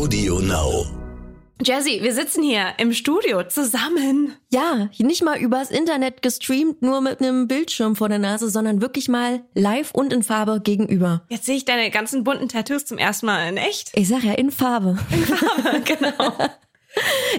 Audio Now. Jazzy, wir sitzen hier im Studio zusammen. Ja, nicht mal übers Internet gestreamt, nur mit einem Bildschirm vor der Nase, sondern wirklich mal live und in Farbe gegenüber. Jetzt sehe ich deine ganzen bunten Tattoos zum ersten Mal in echt. Ich sag ja, in Farbe. In Farbe, genau.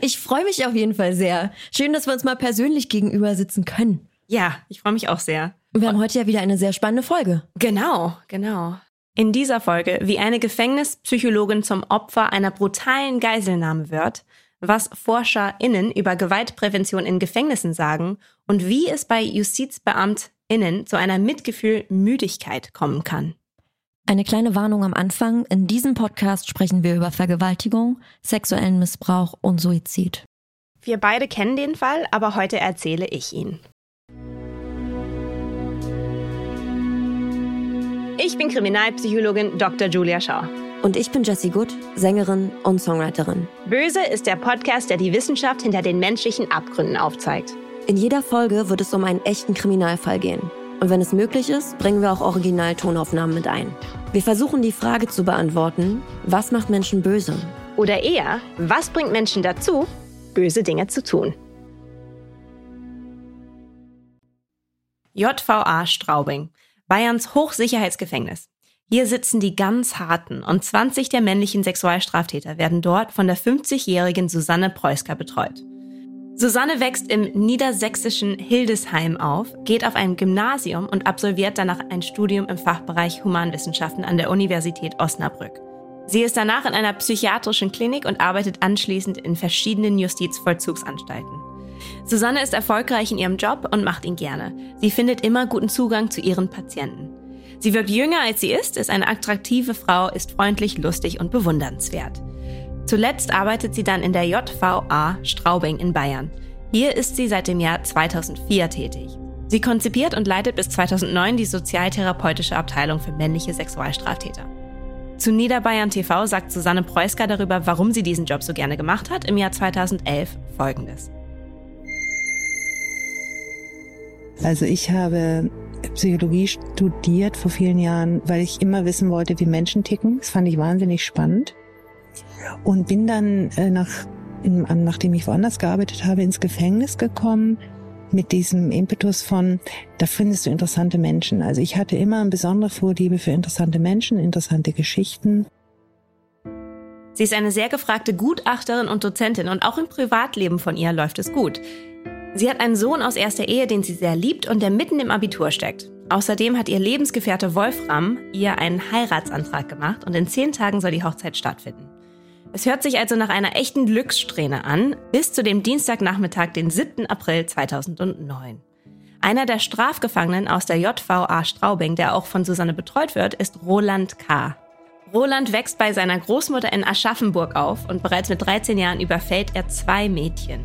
Ich freue mich auf jeden Fall sehr. Schön, dass wir uns mal persönlich gegenüber sitzen können. Ja, ich freue mich auch sehr. Wir haben heute ja wieder eine sehr spannende Folge. Genau, genau. In dieser Folge, wie eine Gefängnispsychologin zum Opfer einer brutalen Geiselnahme wird, was ForscherInnen über Gewaltprävention in Gefängnissen sagen und wie es bei JustizbeamtInnen zu einer Mitgefühlmüdigkeit kommen kann. Eine kleine Warnung am Anfang. In diesem Podcast sprechen wir über Vergewaltigung, sexuellen Missbrauch und Suizid. Wir beide kennen den Fall, aber heute erzähle ich ihn. Ich bin Kriminalpsychologin Dr. Julia Shaw. Und ich bin Jessie Good, Sängerin und Songwriterin. Böse ist der Podcast, der die Wissenschaft hinter den menschlichen Abgründen aufzeigt. In jeder Folge wird es um einen echten Kriminalfall gehen. Und wenn es möglich ist, bringen wir auch Originaltonaufnahmen mit ein. Wir versuchen die Frage zu beantworten, was macht Menschen böse? Oder eher, was bringt Menschen dazu, böse Dinge zu tun? JVA Straubing Bayerns Hochsicherheitsgefängnis. Hier sitzen die ganz harten und 20 der männlichen Sexualstraftäter werden dort von der 50-jährigen Susanne Preusker betreut. Susanne wächst im niedersächsischen Hildesheim auf, geht auf ein Gymnasium und absolviert danach ein Studium im Fachbereich Humanwissenschaften an der Universität Osnabrück. Sie ist danach in einer psychiatrischen Klinik und arbeitet anschließend in verschiedenen Justizvollzugsanstalten. Susanne ist erfolgreich in ihrem Job und macht ihn gerne. Sie findet immer guten Zugang zu ihren Patienten. Sie wirkt jünger als sie ist, ist eine attraktive Frau, ist freundlich, lustig und bewundernswert. Zuletzt arbeitet sie dann in der JVA Straubing in Bayern. Hier ist sie seit dem Jahr 2004 tätig. Sie konzipiert und leitet bis 2009 die sozialtherapeutische Abteilung für männliche Sexualstraftäter. Zu Niederbayern TV sagt Susanne Preusker darüber, warum sie diesen Job so gerne gemacht hat, im Jahr 2011 folgendes. Also ich habe Psychologie studiert vor vielen Jahren, weil ich immer wissen wollte, wie Menschen ticken. Das fand ich wahnsinnig spannend. Und bin dann äh, nach, nachdem ich woanders gearbeitet habe, ins Gefängnis gekommen mit diesem Impetus von, da findest du interessante Menschen. Also ich hatte immer eine besondere Vorliebe für interessante Menschen, interessante Geschichten. Sie ist eine sehr gefragte Gutachterin und Dozentin und auch im Privatleben von ihr läuft es gut. Sie hat einen Sohn aus erster Ehe, den sie sehr liebt und der mitten im Abitur steckt. Außerdem hat ihr Lebensgefährte Wolfram ihr einen Heiratsantrag gemacht und in zehn Tagen soll die Hochzeit stattfinden. Es hört sich also nach einer echten Glückssträhne an, bis zu dem Dienstagnachmittag, den 7. April 2009. Einer der Strafgefangenen aus der JVA Straubing, der auch von Susanne betreut wird, ist Roland K. Roland wächst bei seiner Großmutter in Aschaffenburg auf und bereits mit 13 Jahren überfällt er zwei Mädchen.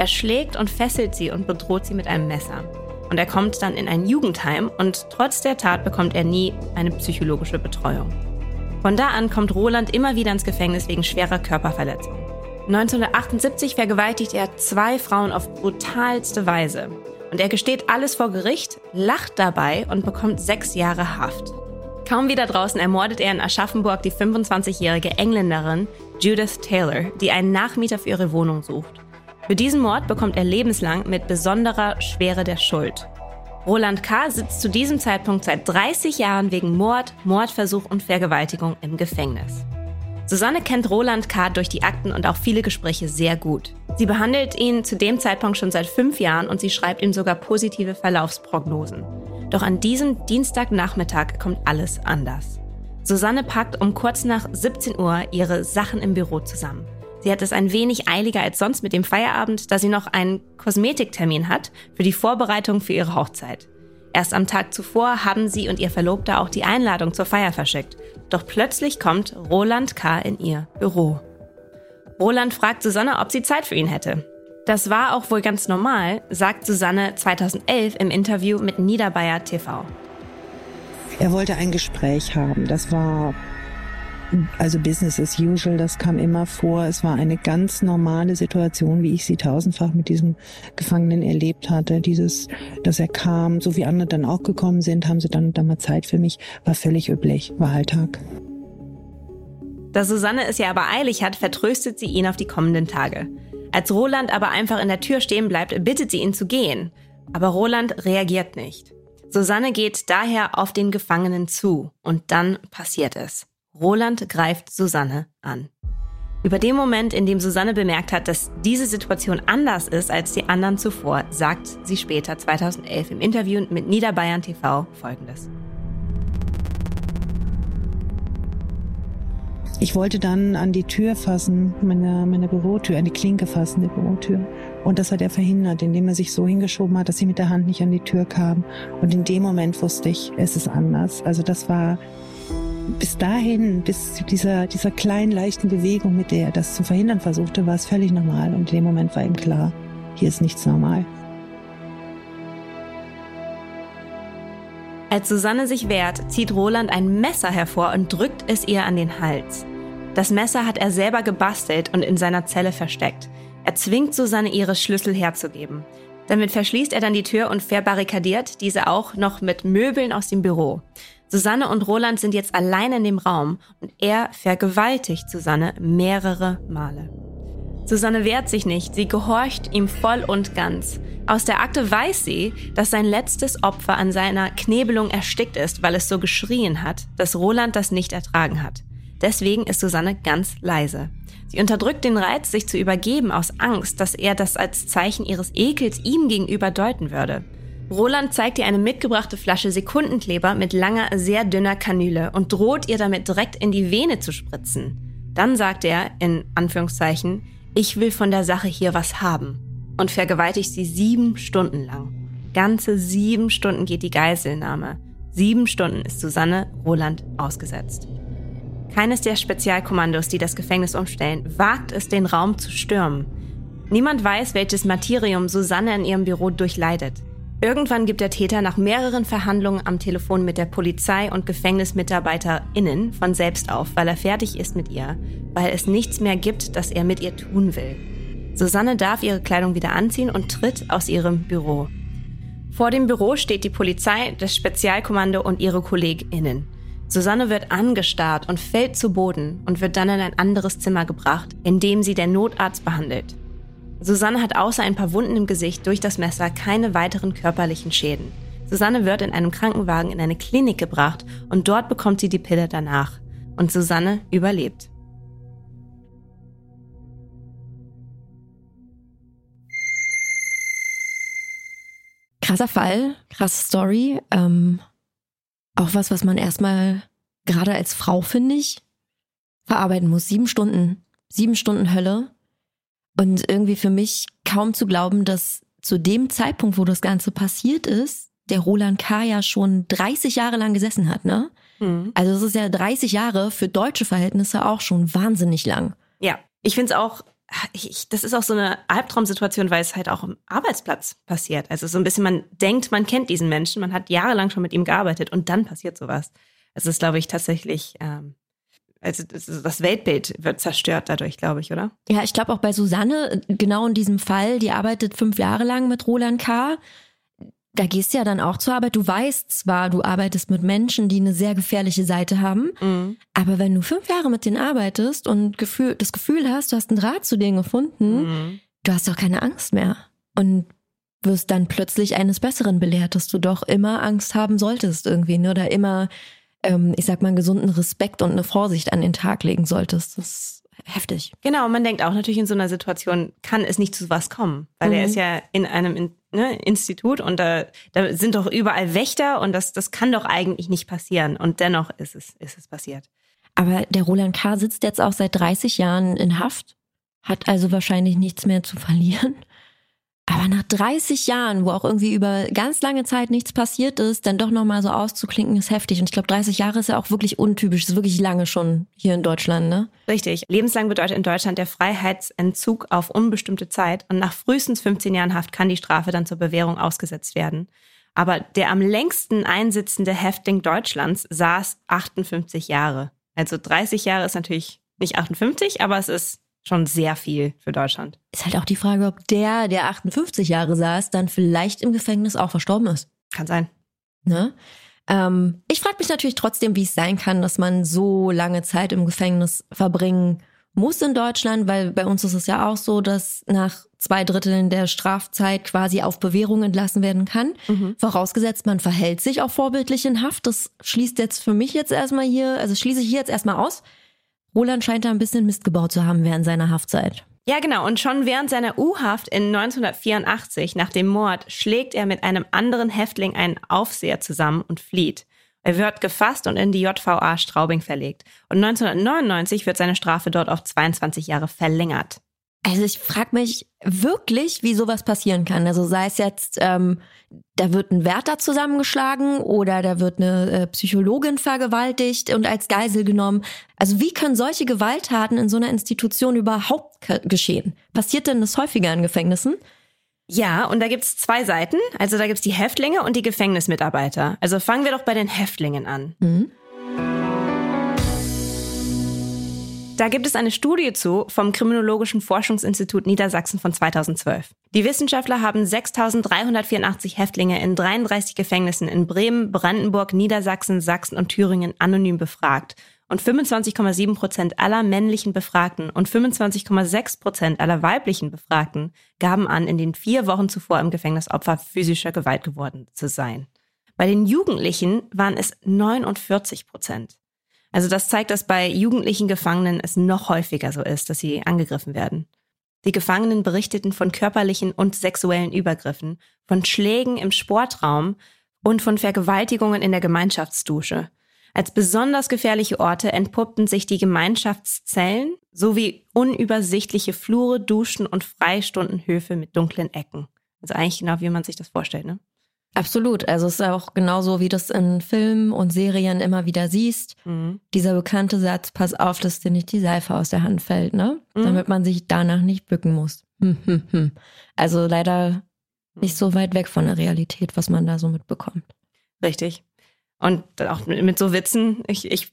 Er schlägt und fesselt sie und bedroht sie mit einem Messer. Und er kommt dann in ein Jugendheim und trotz der Tat bekommt er nie eine psychologische Betreuung. Von da an kommt Roland immer wieder ins Gefängnis wegen schwerer Körperverletzung. 1978 vergewaltigt er zwei Frauen auf brutalste Weise. Und er gesteht alles vor Gericht, lacht dabei und bekommt sechs Jahre Haft. Kaum wieder draußen ermordet er in Aschaffenburg die 25-jährige Engländerin Judith Taylor, die einen Nachmieter für ihre Wohnung sucht. Für diesen Mord bekommt er lebenslang mit besonderer Schwere der Schuld. Roland K. sitzt zu diesem Zeitpunkt seit 30 Jahren wegen Mord, Mordversuch und Vergewaltigung im Gefängnis. Susanne kennt Roland K. durch die Akten und auch viele Gespräche sehr gut. Sie behandelt ihn zu dem Zeitpunkt schon seit fünf Jahren und sie schreibt ihm sogar positive Verlaufsprognosen. Doch an diesem Dienstagnachmittag kommt alles anders. Susanne packt um kurz nach 17 Uhr ihre Sachen im Büro zusammen. Sie hat es ein wenig eiliger als sonst mit dem Feierabend, da sie noch einen Kosmetiktermin hat für die Vorbereitung für ihre Hochzeit. Erst am Tag zuvor haben sie und ihr Verlobter auch die Einladung zur Feier verschickt. Doch plötzlich kommt Roland K. in ihr Büro. Roland fragt Susanne, ob sie Zeit für ihn hätte. Das war auch wohl ganz normal, sagt Susanne 2011 im Interview mit Niederbayer TV. Er wollte ein Gespräch haben. Das war also Business as usual, das kam immer vor. Es war eine ganz normale Situation, wie ich sie tausendfach mit diesem Gefangenen erlebt hatte. Dieses, dass er kam, so wie andere dann auch gekommen sind, haben sie dann und dann mal Zeit für mich, war völlig üblich, war Alltag. Da Susanne es ja aber eilig hat, vertröstet sie ihn auf die kommenden Tage. Als Roland aber einfach in der Tür stehen bleibt, bittet sie ihn zu gehen. Aber Roland reagiert nicht. Susanne geht daher auf den Gefangenen zu und dann passiert es. Roland greift Susanne an. Über den Moment, in dem Susanne bemerkt hat, dass diese Situation anders ist als die anderen zuvor, sagt sie später 2011 im Interview mit Niederbayern TV folgendes. Ich wollte dann an die Tür fassen, meine, meine Bürotür, an die Klinke fassen, die Bürotür. Und das hat er verhindert, indem er sich so hingeschoben hat, dass sie mit der Hand nicht an die Tür kam. Und in dem Moment wusste ich, es ist anders. Also das war bis dahin, bis zu dieser, dieser kleinen, leichten Bewegung, mit der er das zu verhindern versuchte, war es völlig normal. Und in dem Moment war ihm klar, hier ist nichts normal. Als Susanne sich wehrt, zieht Roland ein Messer hervor und drückt es ihr an den Hals. Das Messer hat er selber gebastelt und in seiner Zelle versteckt. Er zwingt Susanne, ihre Schlüssel herzugeben. Damit verschließt er dann die Tür und verbarrikadiert diese auch noch mit Möbeln aus dem Büro. Susanne und Roland sind jetzt allein in dem Raum und er vergewaltigt Susanne mehrere Male. Susanne wehrt sich nicht, sie gehorcht ihm voll und ganz. Aus der Akte weiß sie, dass sein letztes Opfer an seiner Knebelung erstickt ist, weil es so geschrien hat, dass Roland das nicht ertragen hat. Deswegen ist Susanne ganz leise. Sie unterdrückt den Reiz, sich zu übergeben aus Angst, dass er das als Zeichen ihres Ekels ihm gegenüber deuten würde. Roland zeigt ihr eine mitgebrachte Flasche Sekundenkleber mit langer, sehr dünner Kanüle und droht ihr damit direkt in die Vene zu spritzen. Dann sagt er, in Anführungszeichen, ich will von der Sache hier was haben und vergewaltigt sie sieben Stunden lang. Ganze sieben Stunden geht die Geiselnahme. Sieben Stunden ist Susanne Roland ausgesetzt. Keines der Spezialkommandos, die das Gefängnis umstellen, wagt es, den Raum zu stürmen. Niemand weiß, welches Martyrium Susanne in ihrem Büro durchleidet. Irgendwann gibt der Täter nach mehreren Verhandlungen am Telefon mit der Polizei und GefängnismitarbeiterInnen von selbst auf, weil er fertig ist mit ihr, weil es nichts mehr gibt, das er mit ihr tun will. Susanne darf ihre Kleidung wieder anziehen und tritt aus ihrem Büro. Vor dem Büro steht die Polizei, das Spezialkommando und ihre KollegInnen. Susanne wird angestarrt und fällt zu Boden und wird dann in ein anderes Zimmer gebracht, in dem sie der Notarzt behandelt. Susanne hat außer ein paar Wunden im Gesicht durch das Messer keine weiteren körperlichen Schäden. Susanne wird in einem Krankenwagen in eine Klinik gebracht und dort bekommt sie die Pille danach. Und Susanne überlebt. Krasser Fall, krasse Story. Ähm, auch was, was man erstmal gerade als Frau, finde ich, verarbeiten muss. Sieben Stunden, sieben Stunden Hölle. Und irgendwie für mich kaum zu glauben, dass zu dem Zeitpunkt, wo das Ganze passiert ist, der Roland K. ja schon 30 Jahre lang gesessen hat, ne? Mhm. Also es ist ja 30 Jahre für deutsche Verhältnisse auch schon wahnsinnig lang. Ja, ich finde es auch ich, das ist auch so eine Albtraumsituation, weil es halt auch am Arbeitsplatz passiert. Also so ein bisschen, man denkt, man kennt diesen Menschen, man hat jahrelang schon mit ihm gearbeitet und dann passiert sowas. Es ist, glaube ich, tatsächlich, ähm, also das Weltbild wird zerstört dadurch, glaube ich, oder? Ja, ich glaube auch bei Susanne, genau in diesem Fall, die arbeitet fünf Jahre lang mit Roland K da gehst du ja dann auch zur Arbeit. Du weißt zwar, du arbeitest mit Menschen, die eine sehr gefährliche Seite haben, mhm. aber wenn du fünf Jahre mit denen arbeitest und Gefühl, das Gefühl hast, du hast einen Draht zu denen gefunden, mhm. du hast doch keine Angst mehr. Und wirst dann plötzlich eines Besseren belehrt, dass du doch immer Angst haben solltest irgendwie, ne? Oder immer, ähm, ich sag mal, einen gesunden Respekt und eine Vorsicht an den Tag legen solltest. Das heftig. Genau, man denkt auch natürlich in so einer Situation kann es nicht zu was kommen, weil mhm. er ist ja in einem in, ne, Institut und da, da sind doch überall Wächter und das, das kann doch eigentlich nicht passieren und dennoch ist es, ist es passiert. Aber der Roland K. sitzt jetzt auch seit 30 Jahren in Haft, hat also wahrscheinlich nichts mehr zu verlieren. Aber nach 30 Jahren, wo auch irgendwie über ganz lange Zeit nichts passiert ist, dann doch nochmal so auszuklinken, ist heftig. Und ich glaube, 30 Jahre ist ja auch wirklich untypisch, ist wirklich lange schon hier in Deutschland, ne? Richtig. Lebenslang bedeutet in Deutschland der Freiheitsentzug auf unbestimmte Zeit. Und nach frühestens 15 Jahren Haft kann die Strafe dann zur Bewährung ausgesetzt werden. Aber der am längsten einsitzende Häftling Deutschlands saß 58 Jahre. Also 30 Jahre ist natürlich nicht 58, aber es ist schon sehr viel für Deutschland. Ist halt auch die Frage, ob der, der 58 Jahre saß, dann vielleicht im Gefängnis auch verstorben ist. Kann sein. Ne? Ähm, ich frage mich natürlich trotzdem, wie es sein kann, dass man so lange Zeit im Gefängnis verbringen muss in Deutschland, weil bei uns ist es ja auch so, dass nach zwei Dritteln der Strafzeit quasi auf Bewährung entlassen werden kann. Mhm. Vorausgesetzt, man verhält sich auch vorbildlich in Haft. Das schließt jetzt für mich jetzt erstmal hier, also schließe ich hier jetzt erstmal aus. Roland scheint da ein bisschen Mist gebaut zu haben während seiner Haftzeit. Ja, genau. Und schon während seiner U-Haft in 1984 nach dem Mord schlägt er mit einem anderen Häftling einen Aufseher zusammen und flieht. Er wird gefasst und in die JVA Straubing verlegt. Und 1999 wird seine Strafe dort auf 22 Jahre verlängert. Also ich frage mich wirklich, wie sowas passieren kann. Also sei es jetzt, ähm, da wird ein Wärter zusammengeschlagen oder da wird eine äh, Psychologin vergewaltigt und als Geisel genommen. Also wie können solche Gewalttaten in so einer Institution überhaupt geschehen? Passiert denn das häufiger in Gefängnissen? Ja, und da gibt's zwei Seiten. Also da gibt's die Häftlinge und die Gefängnismitarbeiter. Also fangen wir doch bei den Häftlingen an. Mhm. Da gibt es eine Studie zu vom Kriminologischen Forschungsinstitut Niedersachsen von 2012. Die Wissenschaftler haben 6.384 Häftlinge in 33 Gefängnissen in Bremen, Brandenburg, Niedersachsen, Sachsen und Thüringen anonym befragt und 25,7 Prozent aller männlichen Befragten und 25,6 Prozent aller weiblichen Befragten gaben an, in den vier Wochen zuvor im Gefängnis Opfer physischer Gewalt geworden zu sein. Bei den Jugendlichen waren es 49 Prozent. Also das zeigt, dass bei jugendlichen Gefangenen es noch häufiger so ist, dass sie angegriffen werden. Die Gefangenen berichteten von körperlichen und sexuellen Übergriffen, von Schlägen im Sportraum und von Vergewaltigungen in der Gemeinschaftsdusche. Als besonders gefährliche Orte entpuppten sich die Gemeinschaftszellen sowie unübersichtliche Flure, Duschen und Freistundenhöfe mit dunklen Ecken. Also eigentlich genau, wie man sich das vorstellt, ne? Absolut. Also es ist auch genauso, wie du es in Filmen und Serien immer wieder siehst. Mhm. Dieser bekannte Satz, pass auf, dass dir nicht die Seife aus der Hand fällt, ne? Mhm. Damit man sich danach nicht bücken muss. Hm, hm, hm. Also leider nicht so weit weg von der Realität, was man da so mitbekommt. Richtig. Und auch mit so Witzen, ich, ich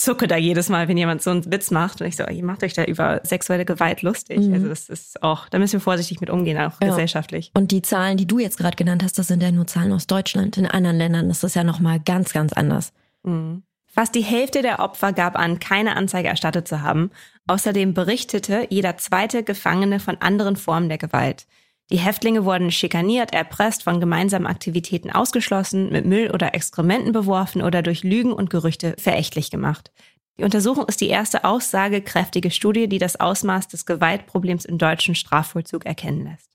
zucke da jedes Mal, wenn jemand so einen Witz macht und ich so, ihr macht euch da über sexuelle Gewalt lustig. Mhm. Also das ist auch, da müssen wir vorsichtig mit umgehen, auch ja. gesellschaftlich. Und die Zahlen, die du jetzt gerade genannt hast, das sind ja nur Zahlen aus Deutschland. In anderen Ländern ist das ja nochmal ganz, ganz anders. Mhm. Fast die Hälfte der Opfer gab an, keine Anzeige erstattet zu haben. Außerdem berichtete jeder zweite Gefangene von anderen Formen der Gewalt. Die Häftlinge wurden schikaniert, erpresst, von gemeinsamen Aktivitäten ausgeschlossen, mit Müll oder Exkrementen beworfen oder durch Lügen und Gerüchte verächtlich gemacht. Die Untersuchung ist die erste aussagekräftige Studie, die das Ausmaß des Gewaltproblems im deutschen Strafvollzug erkennen lässt.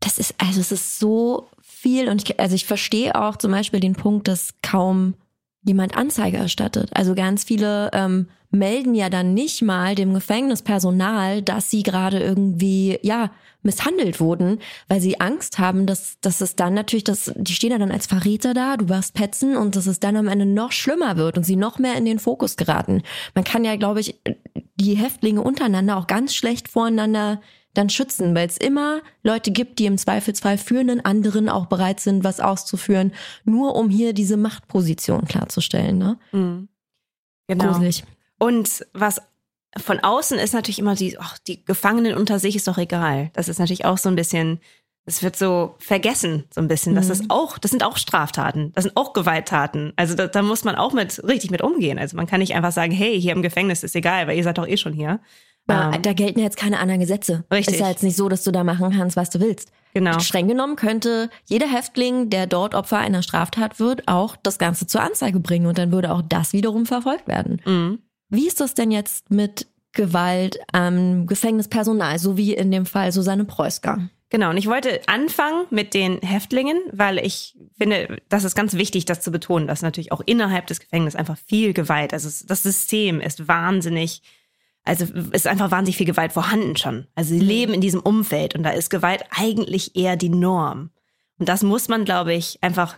Das ist, also es ist so viel und ich, also ich verstehe auch zum Beispiel den Punkt, dass kaum jemand Anzeige erstattet. Also ganz viele ähm, melden ja dann nicht mal dem Gefängnispersonal, dass sie gerade irgendwie, ja, misshandelt wurden, weil sie Angst haben, dass, dass es dann natürlich, dass, die stehen ja dann als Verräter da, du warst petzen und dass es dann am Ende noch schlimmer wird und sie noch mehr in den Fokus geraten. Man kann ja, glaube ich, die Häftlinge untereinander auch ganz schlecht voreinander dann schützen, weil es immer Leute gibt, die im Zweifelsfall für einen anderen auch bereit sind, was auszuführen, nur um hier diese Machtposition klarzustellen. Ne? Mhm. Genau. Gruselig. Und was von außen ist natürlich immer die, ach, die Gefangenen unter sich ist doch egal. Das ist natürlich auch so ein bisschen, es wird so vergessen, so ein bisschen. Das ist mhm. auch, das sind auch Straftaten, das sind auch Gewalttaten. Also da, da muss man auch mit richtig mit umgehen. Also man kann nicht einfach sagen, hey, hier im Gefängnis ist egal, weil ihr seid doch eh schon hier. Ja, ähm, da gelten jetzt keine anderen Gesetze. Richtig. Ist ja jetzt nicht so, dass du da machen kannst, was du willst. Genau. Streng genommen könnte jeder Häftling, der dort Opfer einer Straftat wird, auch das Ganze zur Anzeige bringen und dann würde auch das wiederum verfolgt werden. Mhm. Wie ist das denn jetzt mit Gewalt am Gefängnispersonal, so wie in dem Fall Susanne Preusker? Genau, und ich wollte anfangen mit den Häftlingen, weil ich finde, das ist ganz wichtig, das zu betonen, dass natürlich auch innerhalb des Gefängnisses einfach viel Gewalt, also das System ist wahnsinnig, also ist einfach wahnsinnig viel Gewalt vorhanden schon. Also sie mhm. leben in diesem Umfeld und da ist Gewalt eigentlich eher die Norm. Und das muss man, glaube ich, einfach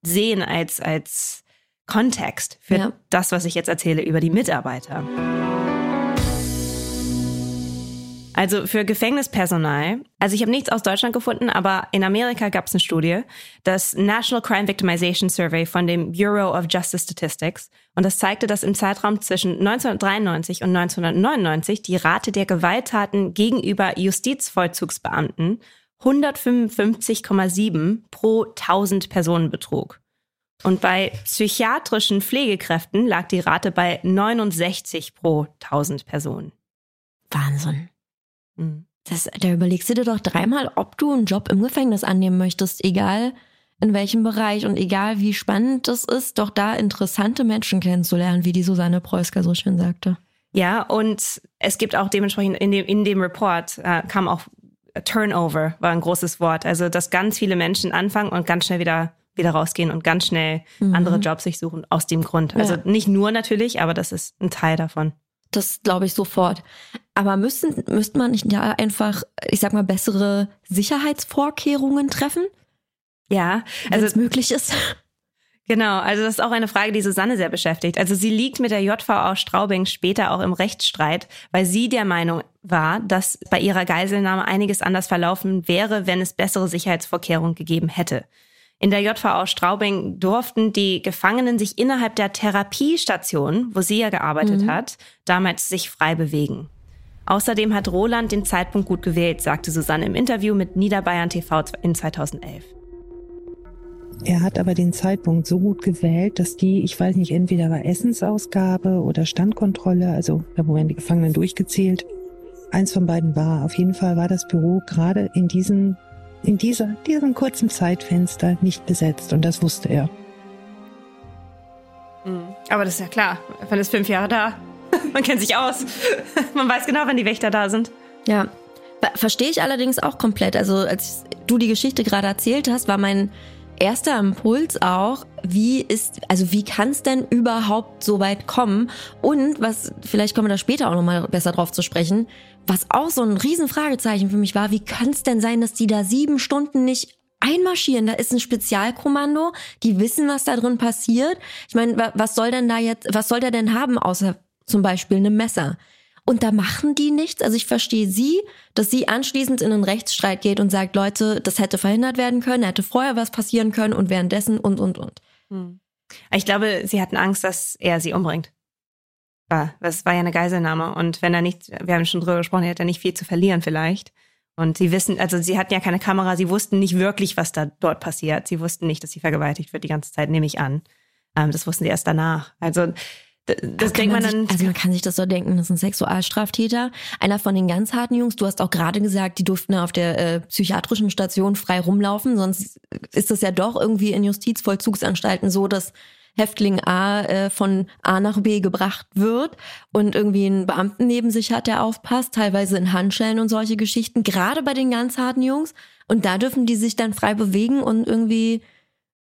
sehen als, als Kontext für ja. das, was ich jetzt erzähle über die Mitarbeiter. Also für Gefängnispersonal, also ich habe nichts aus Deutschland gefunden, aber in Amerika gab es eine Studie, das National Crime Victimization Survey von dem Bureau of Justice Statistics. Und das zeigte, dass im Zeitraum zwischen 1993 und 1999 die Rate der Gewalttaten gegenüber Justizvollzugsbeamten 155,7 pro 1000 Personen betrug. Und bei psychiatrischen Pflegekräften lag die Rate bei 69 pro 1000 Personen. Wahnsinn. Mhm. Das, da überlegst du dir doch dreimal, ob du einen Job im Gefängnis annehmen möchtest, egal in welchem Bereich und egal wie spannend es ist, doch da interessante Menschen kennenzulernen, wie die Susanne Preusker so schön sagte. Ja, und es gibt auch dementsprechend in dem, in dem Report äh, kam auch Turnover, war ein großes Wort. Also, dass ganz viele Menschen anfangen und ganz schnell wieder, wieder rausgehen und ganz schnell mhm. andere Jobs sich suchen aus dem Grund. Also ja. nicht nur natürlich, aber das ist ein Teil davon. Das glaube ich sofort. Aber müssten, müsste man nicht ja einfach, ich sag mal, bessere Sicherheitsvorkehrungen treffen? Ja, also es möglich ist. Genau, also das ist auch eine Frage, die Susanne sehr beschäftigt. Also sie liegt mit der JVA Straubing später auch im Rechtsstreit, weil sie der Meinung war, dass bei ihrer Geiselnahme einiges anders verlaufen wäre, wenn es bessere Sicherheitsvorkehrungen gegeben hätte. In der JVA Straubing durften die Gefangenen sich innerhalb der Therapiestation, wo sie ja gearbeitet mhm. hat, damals sich frei bewegen. Außerdem hat Roland den Zeitpunkt gut gewählt, sagte Susanne im Interview mit Niederbayern TV in 2011. Er hat aber den Zeitpunkt so gut gewählt, dass die, ich weiß nicht, entweder war Essensausgabe oder Standkontrolle, also da wurden die Gefangenen durchgezählt. Eins von beiden war. Auf jeden Fall war das Büro gerade in diesem, in dieser, diesem kurzen Zeitfenster nicht besetzt und das wusste er. Mhm. Aber das ist ja klar. Man ist fünf Jahre da. Man kennt sich aus. Man weiß genau, wann die Wächter da sind. Ja. Verstehe ich allerdings auch komplett. Also, als du die Geschichte gerade erzählt hast, war mein erster Impuls auch, wie ist, also wie kann es denn überhaupt so weit kommen? Und was, vielleicht kommen wir da später auch nochmal besser drauf zu sprechen, was auch so ein Riesenfragezeichen für mich war, wie kann es denn sein, dass die da sieben Stunden nicht einmarschieren. Da ist ein Spezialkommando, die wissen, was da drin passiert. Ich meine, was soll denn da jetzt, was soll der denn haben, außer zum Beispiel einem Messer? Und da machen die nichts. Also ich verstehe sie, dass sie anschließend in einen Rechtsstreit geht und sagt, Leute, das hätte verhindert werden können, hätte vorher was passieren können und währenddessen und, und, und. Hm. Ich glaube, sie hatten Angst, dass er sie umbringt. Das war ja eine Geiselnahme. Und wenn er nicht, wir haben schon drüber gesprochen, er hat ja nicht viel zu verlieren vielleicht. Und sie wissen, also sie hatten ja keine Kamera, sie wussten nicht wirklich, was da dort passiert. Sie wussten nicht, dass sie vergewaltigt wird die ganze Zeit, nehme ich an. Ähm, das wussten sie erst danach. Also das denkt man, man dann. also man kann sich das so denken, das ist ein Sexualstraftäter. Einer von den ganz harten Jungs, du hast auch gerade gesagt, die durften auf der äh, psychiatrischen Station frei rumlaufen. Sonst ist das ja doch irgendwie in Justizvollzugsanstalten so, dass Häftling A äh, von A nach B gebracht wird und irgendwie einen Beamten neben sich hat, der aufpasst, teilweise in Handschellen und solche Geschichten, gerade bei den ganz harten Jungs. Und da dürfen die sich dann frei bewegen und irgendwie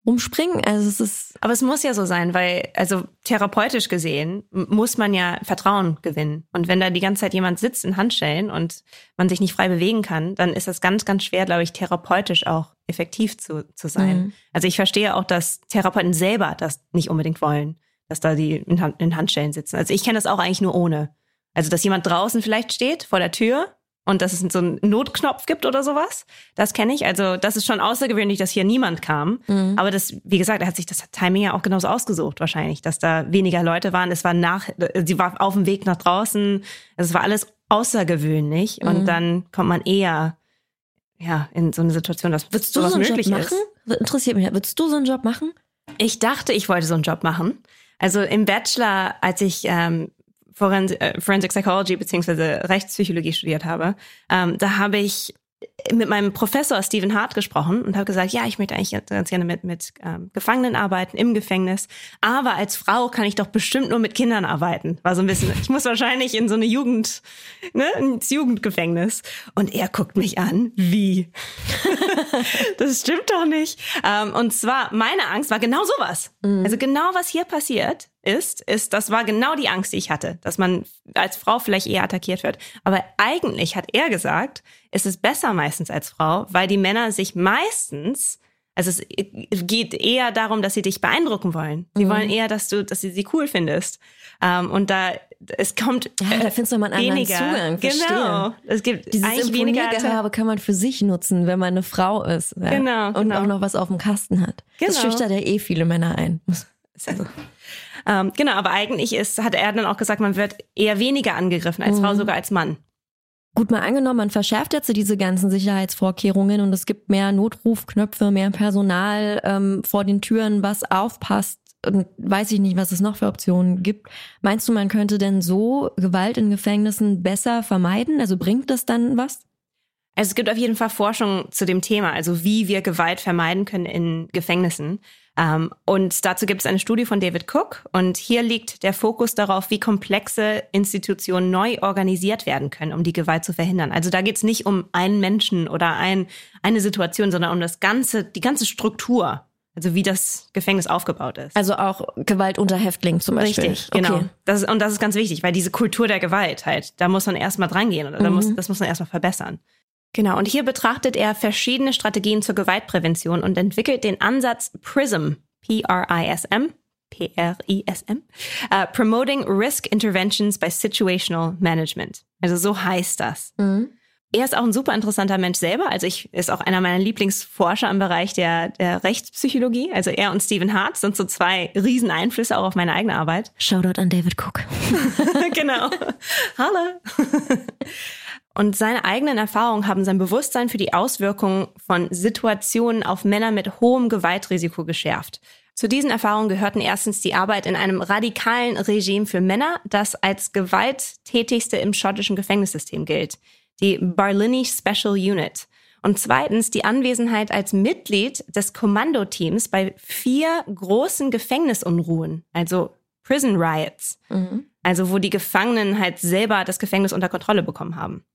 umspringen. Also es ist. Aber es muss ja so sein, weil, also therapeutisch gesehen, muss man ja Vertrauen gewinnen. Und wenn da die ganze Zeit jemand sitzt in Handschellen und man sich nicht frei bewegen kann, dann ist das ganz, ganz schwer, glaube ich, therapeutisch auch effektiv zu, zu sein. Mhm. Also ich verstehe auch, dass Therapeuten selber das nicht unbedingt wollen, dass da die in, Hand, in Handschellen sitzen. Also ich kenne das auch eigentlich nur ohne. Also, dass jemand draußen vielleicht steht vor der Tür und dass es so einen Notknopf gibt oder sowas. Das kenne ich. Also das ist schon außergewöhnlich, dass hier niemand kam. Mhm. Aber das, wie gesagt, er hat sich das Timing ja auch genauso ausgesucht wahrscheinlich, dass da weniger Leute waren. Es war nach, sie war auf dem Weg nach draußen. Also es war alles außergewöhnlich. Mhm. Und dann kommt man eher ja in so eine Situation, dass Würdest du so einen Job machen? Ist. Interessiert mich. Würdest du so einen Job machen? Ich dachte, ich wollte so einen Job machen. Also im Bachelor, als ich ähm, äh, Forensic Psychology beziehungsweise Rechtspsychologie studiert habe, ähm, da habe ich mit meinem Professor Stephen Hart gesprochen und habe gesagt, ja, ich möchte eigentlich ganz gerne mit, mit ähm, Gefangenen arbeiten im Gefängnis, aber als Frau kann ich doch bestimmt nur mit Kindern arbeiten. War so ein bisschen, ich muss wahrscheinlich in so eine Jugend, ne, ins Jugendgefängnis. Und er guckt mich an, wie? das stimmt doch nicht. Ähm, und zwar, meine Angst war genau sowas. Mhm. Also genau was hier passiert, ist, ist, das war genau die Angst, die ich hatte, dass man als Frau vielleicht eher attackiert wird. Aber eigentlich hat er gesagt, es ist besser meistens als Frau, weil die Männer sich meistens also es geht eher darum, dass sie dich beeindrucken wollen. Sie mhm. wollen eher, dass du, dass sie sie cool findest. Um, ähm, und da es kommt ja, da findest du mal einen weniger. anderen Zugang. Verstehe. Genau. Es gibt dieses eigentlich weniger Gehabe kann man für sich nutzen, wenn man eine Frau ist. Ja. Genau. Und genau. auch noch was auf dem Kasten hat. Genau. Das schüchtert ja eh viele Männer ein. Also, ähm, genau, aber eigentlich ist, hat er dann auch gesagt, man wird eher weniger angegriffen als mhm. Frau, sogar als Mann. Gut mal angenommen, man verschärft jetzt diese ganzen Sicherheitsvorkehrungen und es gibt mehr Notrufknöpfe, mehr Personal ähm, vor den Türen, was aufpasst und weiß ich nicht, was es noch für Optionen gibt. Meinst du, man könnte denn so Gewalt in Gefängnissen besser vermeiden? Also bringt das dann was? Also es gibt auf jeden Fall Forschung zu dem Thema, also wie wir Gewalt vermeiden können in Gefängnissen. Ähm, und dazu gibt es eine Studie von David Cook. Und hier liegt der Fokus darauf, wie komplexe Institutionen neu organisiert werden können, um die Gewalt zu verhindern. Also da geht es nicht um einen Menschen oder ein, eine Situation, sondern um das ganze, die ganze Struktur. Also wie das Gefängnis aufgebaut ist. Also auch Gewalt unter Häftlingen zum Beispiel. Richtig, genau. Okay. Das ist, und das ist ganz wichtig, weil diese Kultur der Gewalt halt, da muss man erstmal dran gehen oder da muss, mhm. das muss man erstmal verbessern. Genau, und hier betrachtet er verschiedene Strategien zur Gewaltprävention und entwickelt den Ansatz PRISM, P-R-I-S-M, P-R-I-S-M, uh, Promoting Risk Interventions by Situational Management. Also so heißt das. Mhm. Er ist auch ein super interessanter Mensch selber. Also ich ist auch einer meiner Lieblingsforscher im Bereich der, der Rechtspsychologie. Also er und Stephen Hart sind so zwei Rieseneinflüsse auch auf meine eigene Arbeit. Shoutout an David Cook. genau. Hallo. Und seine eigenen Erfahrungen haben sein Bewusstsein für die Auswirkungen von Situationen auf Männer mit hohem Gewaltrisiko geschärft. Zu diesen Erfahrungen gehörten erstens die Arbeit in einem radikalen Regime für Männer, das als gewalttätigste im schottischen Gefängnissystem gilt, die Barlinnie Special Unit. Und zweitens die Anwesenheit als Mitglied des Kommandoteams bei vier großen Gefängnisunruhen, also Prison Riots, mhm. also wo die Gefangenen halt selber das Gefängnis unter Kontrolle bekommen haben.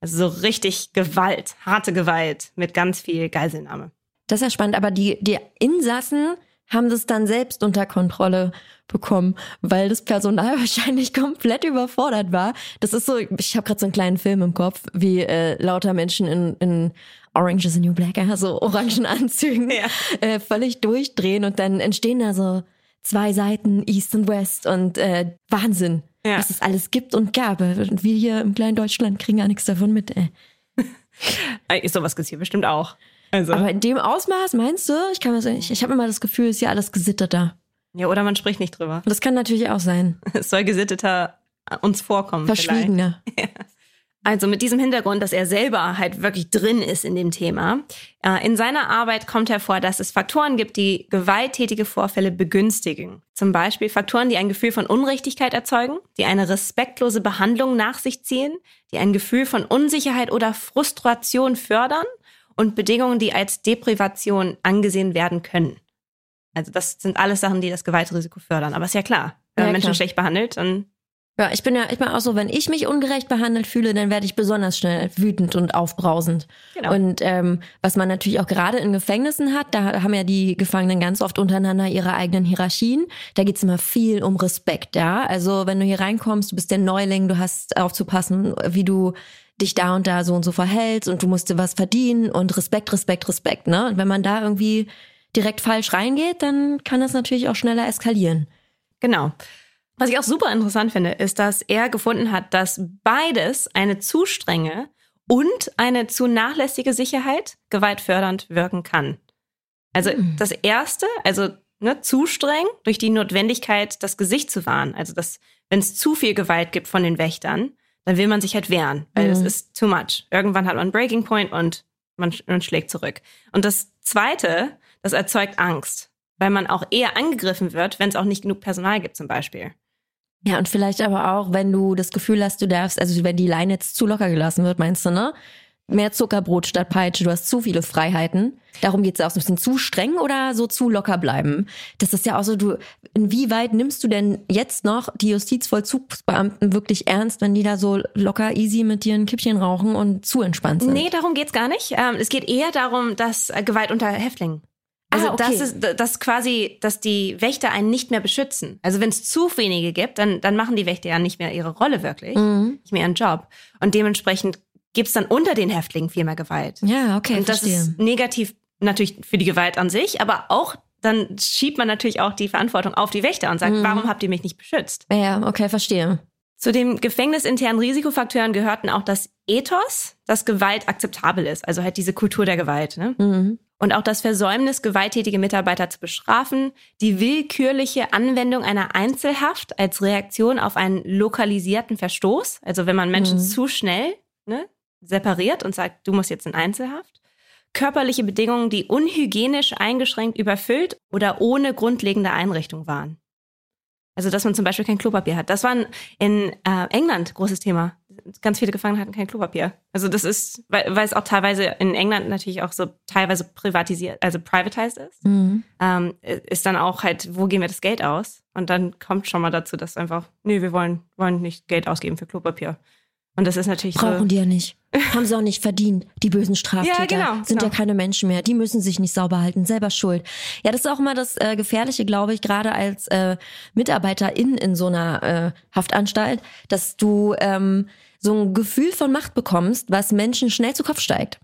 Also so richtig Gewalt, harte Gewalt mit ganz viel Geiselnahme. Das ist ja spannend, aber die, die Insassen haben das dann selbst unter Kontrolle bekommen, weil das Personal wahrscheinlich komplett überfordert war. Das ist so, ich habe gerade so einen kleinen Film im Kopf, wie äh, lauter Menschen in, in Orange is the New Black, also orangen Anzügen, ja. äh, völlig durchdrehen und dann entstehen da so zwei Seiten, East und West und äh, Wahnsinn ja. was es alles gibt und gab. Und wir hier im kleinen Deutschland kriegen gar nichts davon mit. Ey. Sowas gibt es hier bestimmt auch. Also. Aber in dem Ausmaß, meinst du? Ich kann mir sagen, ich, ich habe immer das Gefühl, es ist ja alles gesitteter. Ja, oder man spricht nicht drüber. Das kann natürlich auch sein. Es soll gesitteter uns vorkommen. Verschwiegener. Ja. Also mit diesem Hintergrund, dass er selber halt wirklich drin ist in dem Thema. Äh, in seiner Arbeit kommt hervor, dass es Faktoren gibt, die gewalttätige Vorfälle begünstigen. Zum Beispiel Faktoren, die ein Gefühl von Unrichtigkeit erzeugen, die eine respektlose Behandlung nach sich ziehen, die ein Gefühl von Unsicherheit oder Frustration fördern und Bedingungen, die als Deprivation angesehen werden können. Also das sind alles Sachen, die das Gewaltrisiko fördern. Aber ist ja klar, wenn man ja, Menschen klar. schlecht behandelt, dann ja, ich bin ja, ich bin auch so, wenn ich mich ungerecht behandelt fühle, dann werde ich besonders schnell wütend und aufbrausend. Genau. Und ähm, was man natürlich auch gerade in Gefängnissen hat, da haben ja die Gefangenen ganz oft untereinander ihre eigenen Hierarchien. Da geht's immer viel um Respekt, ja. Also wenn du hier reinkommst, du bist der Neuling, du hast aufzupassen, wie du dich da und da so und so verhältst und du musst dir was verdienen und Respekt, Respekt, Respekt, ne? Und wenn man da irgendwie direkt falsch reingeht, dann kann das natürlich auch schneller eskalieren. Genau. Was ich auch super interessant finde, ist, dass er gefunden hat, dass beides eine zu strenge und eine zu nachlässige Sicherheit gewaltfördernd wirken kann. Also mhm. das erste, also ne, zu streng durch die Notwendigkeit, das Gesicht zu wahren. Also dass, wenn es zu viel Gewalt gibt von den Wächtern, dann will man sich halt wehren, weil es mhm. ist too much. Irgendwann hat man einen Breaking Point und man, man schlägt zurück. Und das zweite, das erzeugt Angst, weil man auch eher angegriffen wird, wenn es auch nicht genug Personal gibt zum Beispiel. Ja, und vielleicht aber auch, wenn du das Gefühl hast, du darfst, also wenn die Leine jetzt zu locker gelassen wird, meinst du, ne? Mehr Zuckerbrot statt Peitsche, du hast zu viele Freiheiten. Darum geht's ja auch so ein bisschen zu streng oder so zu locker bleiben. Das ist ja auch so, du, inwieweit nimmst du denn jetzt noch die Justizvollzugsbeamten wirklich ernst, wenn die da so locker easy mit dir ein Kippchen rauchen und zu entspannt sind? Nee, darum geht's gar nicht. Ähm, es geht eher darum, dass äh, Gewalt unter Häftlingen also ah, okay. das ist das quasi, dass die Wächter einen nicht mehr beschützen. Also wenn es zu wenige gibt, dann, dann machen die Wächter ja nicht mehr ihre Rolle wirklich, mhm. nicht mehr ihren Job. Und dementsprechend gibt's dann unter den Häftlingen viel mehr Gewalt. Ja, okay. Und das verstehe. ist negativ natürlich für die Gewalt an sich, aber auch dann schiebt man natürlich auch die Verantwortung auf die Wächter und sagt, mhm. warum habt ihr mich nicht beschützt? Ja, okay, verstehe. Zu den gefängnisinternen Risikofaktoren gehörten auch das Ethos, dass Gewalt akzeptabel ist, also halt diese Kultur der Gewalt. Ne? Mhm und auch das Versäumnis, gewalttätige Mitarbeiter zu bestrafen, die willkürliche Anwendung einer Einzelhaft als Reaktion auf einen lokalisierten Verstoß, also wenn man Menschen mhm. zu schnell ne, separiert und sagt, du musst jetzt in Einzelhaft. Körperliche Bedingungen, die unhygienisch eingeschränkt überfüllt oder ohne grundlegende Einrichtung waren. Also, dass man zum Beispiel kein Klopapier hat. Das war in äh, England großes Thema. Ganz viele Gefangene hatten kein Klopapier. Also, das ist, weil, weil es auch teilweise in England natürlich auch so teilweise privatisiert, also privatized ist, mhm. ähm, ist dann auch halt, wo gehen wir das Geld aus? Und dann kommt schon mal dazu, dass einfach, nee, wir wollen, wollen nicht Geld ausgeben für Klopapier. Und das ist natürlich Brauchen so. die ja nicht. Haben sie auch nicht verdient. Die bösen Straftäter ja, genau, sind genau. ja keine Menschen mehr. Die müssen sich nicht sauber halten. Selber schuld. Ja, das ist auch immer das äh, Gefährliche, glaube ich, gerade als äh, Mitarbeiterin in so einer äh, Haftanstalt, dass du ähm, so ein Gefühl von Macht bekommst, was Menschen schnell zu Kopf steigt.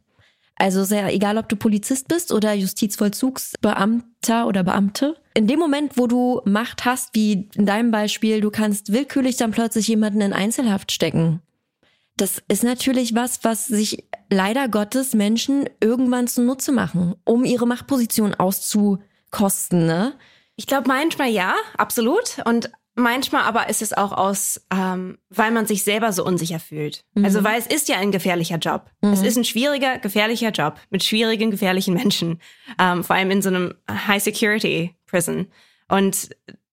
Also sehr egal, ob du Polizist bist oder Justizvollzugsbeamter oder Beamte. In dem Moment, wo du Macht hast, wie in deinem Beispiel, du kannst willkürlich dann plötzlich jemanden in Einzelhaft stecken das ist natürlich was, was sich leider Gottes Menschen irgendwann zunutze machen, um ihre Machtposition auszukosten, ne? Ich glaube manchmal ja, absolut. Und manchmal aber ist es auch aus, ähm, weil man sich selber so unsicher fühlt. Mhm. Also weil es ist ja ein gefährlicher Job. Mhm. Es ist ein schwieriger, gefährlicher Job mit schwierigen, gefährlichen Menschen. Ähm, vor allem in so einem High-Security-Prison. Und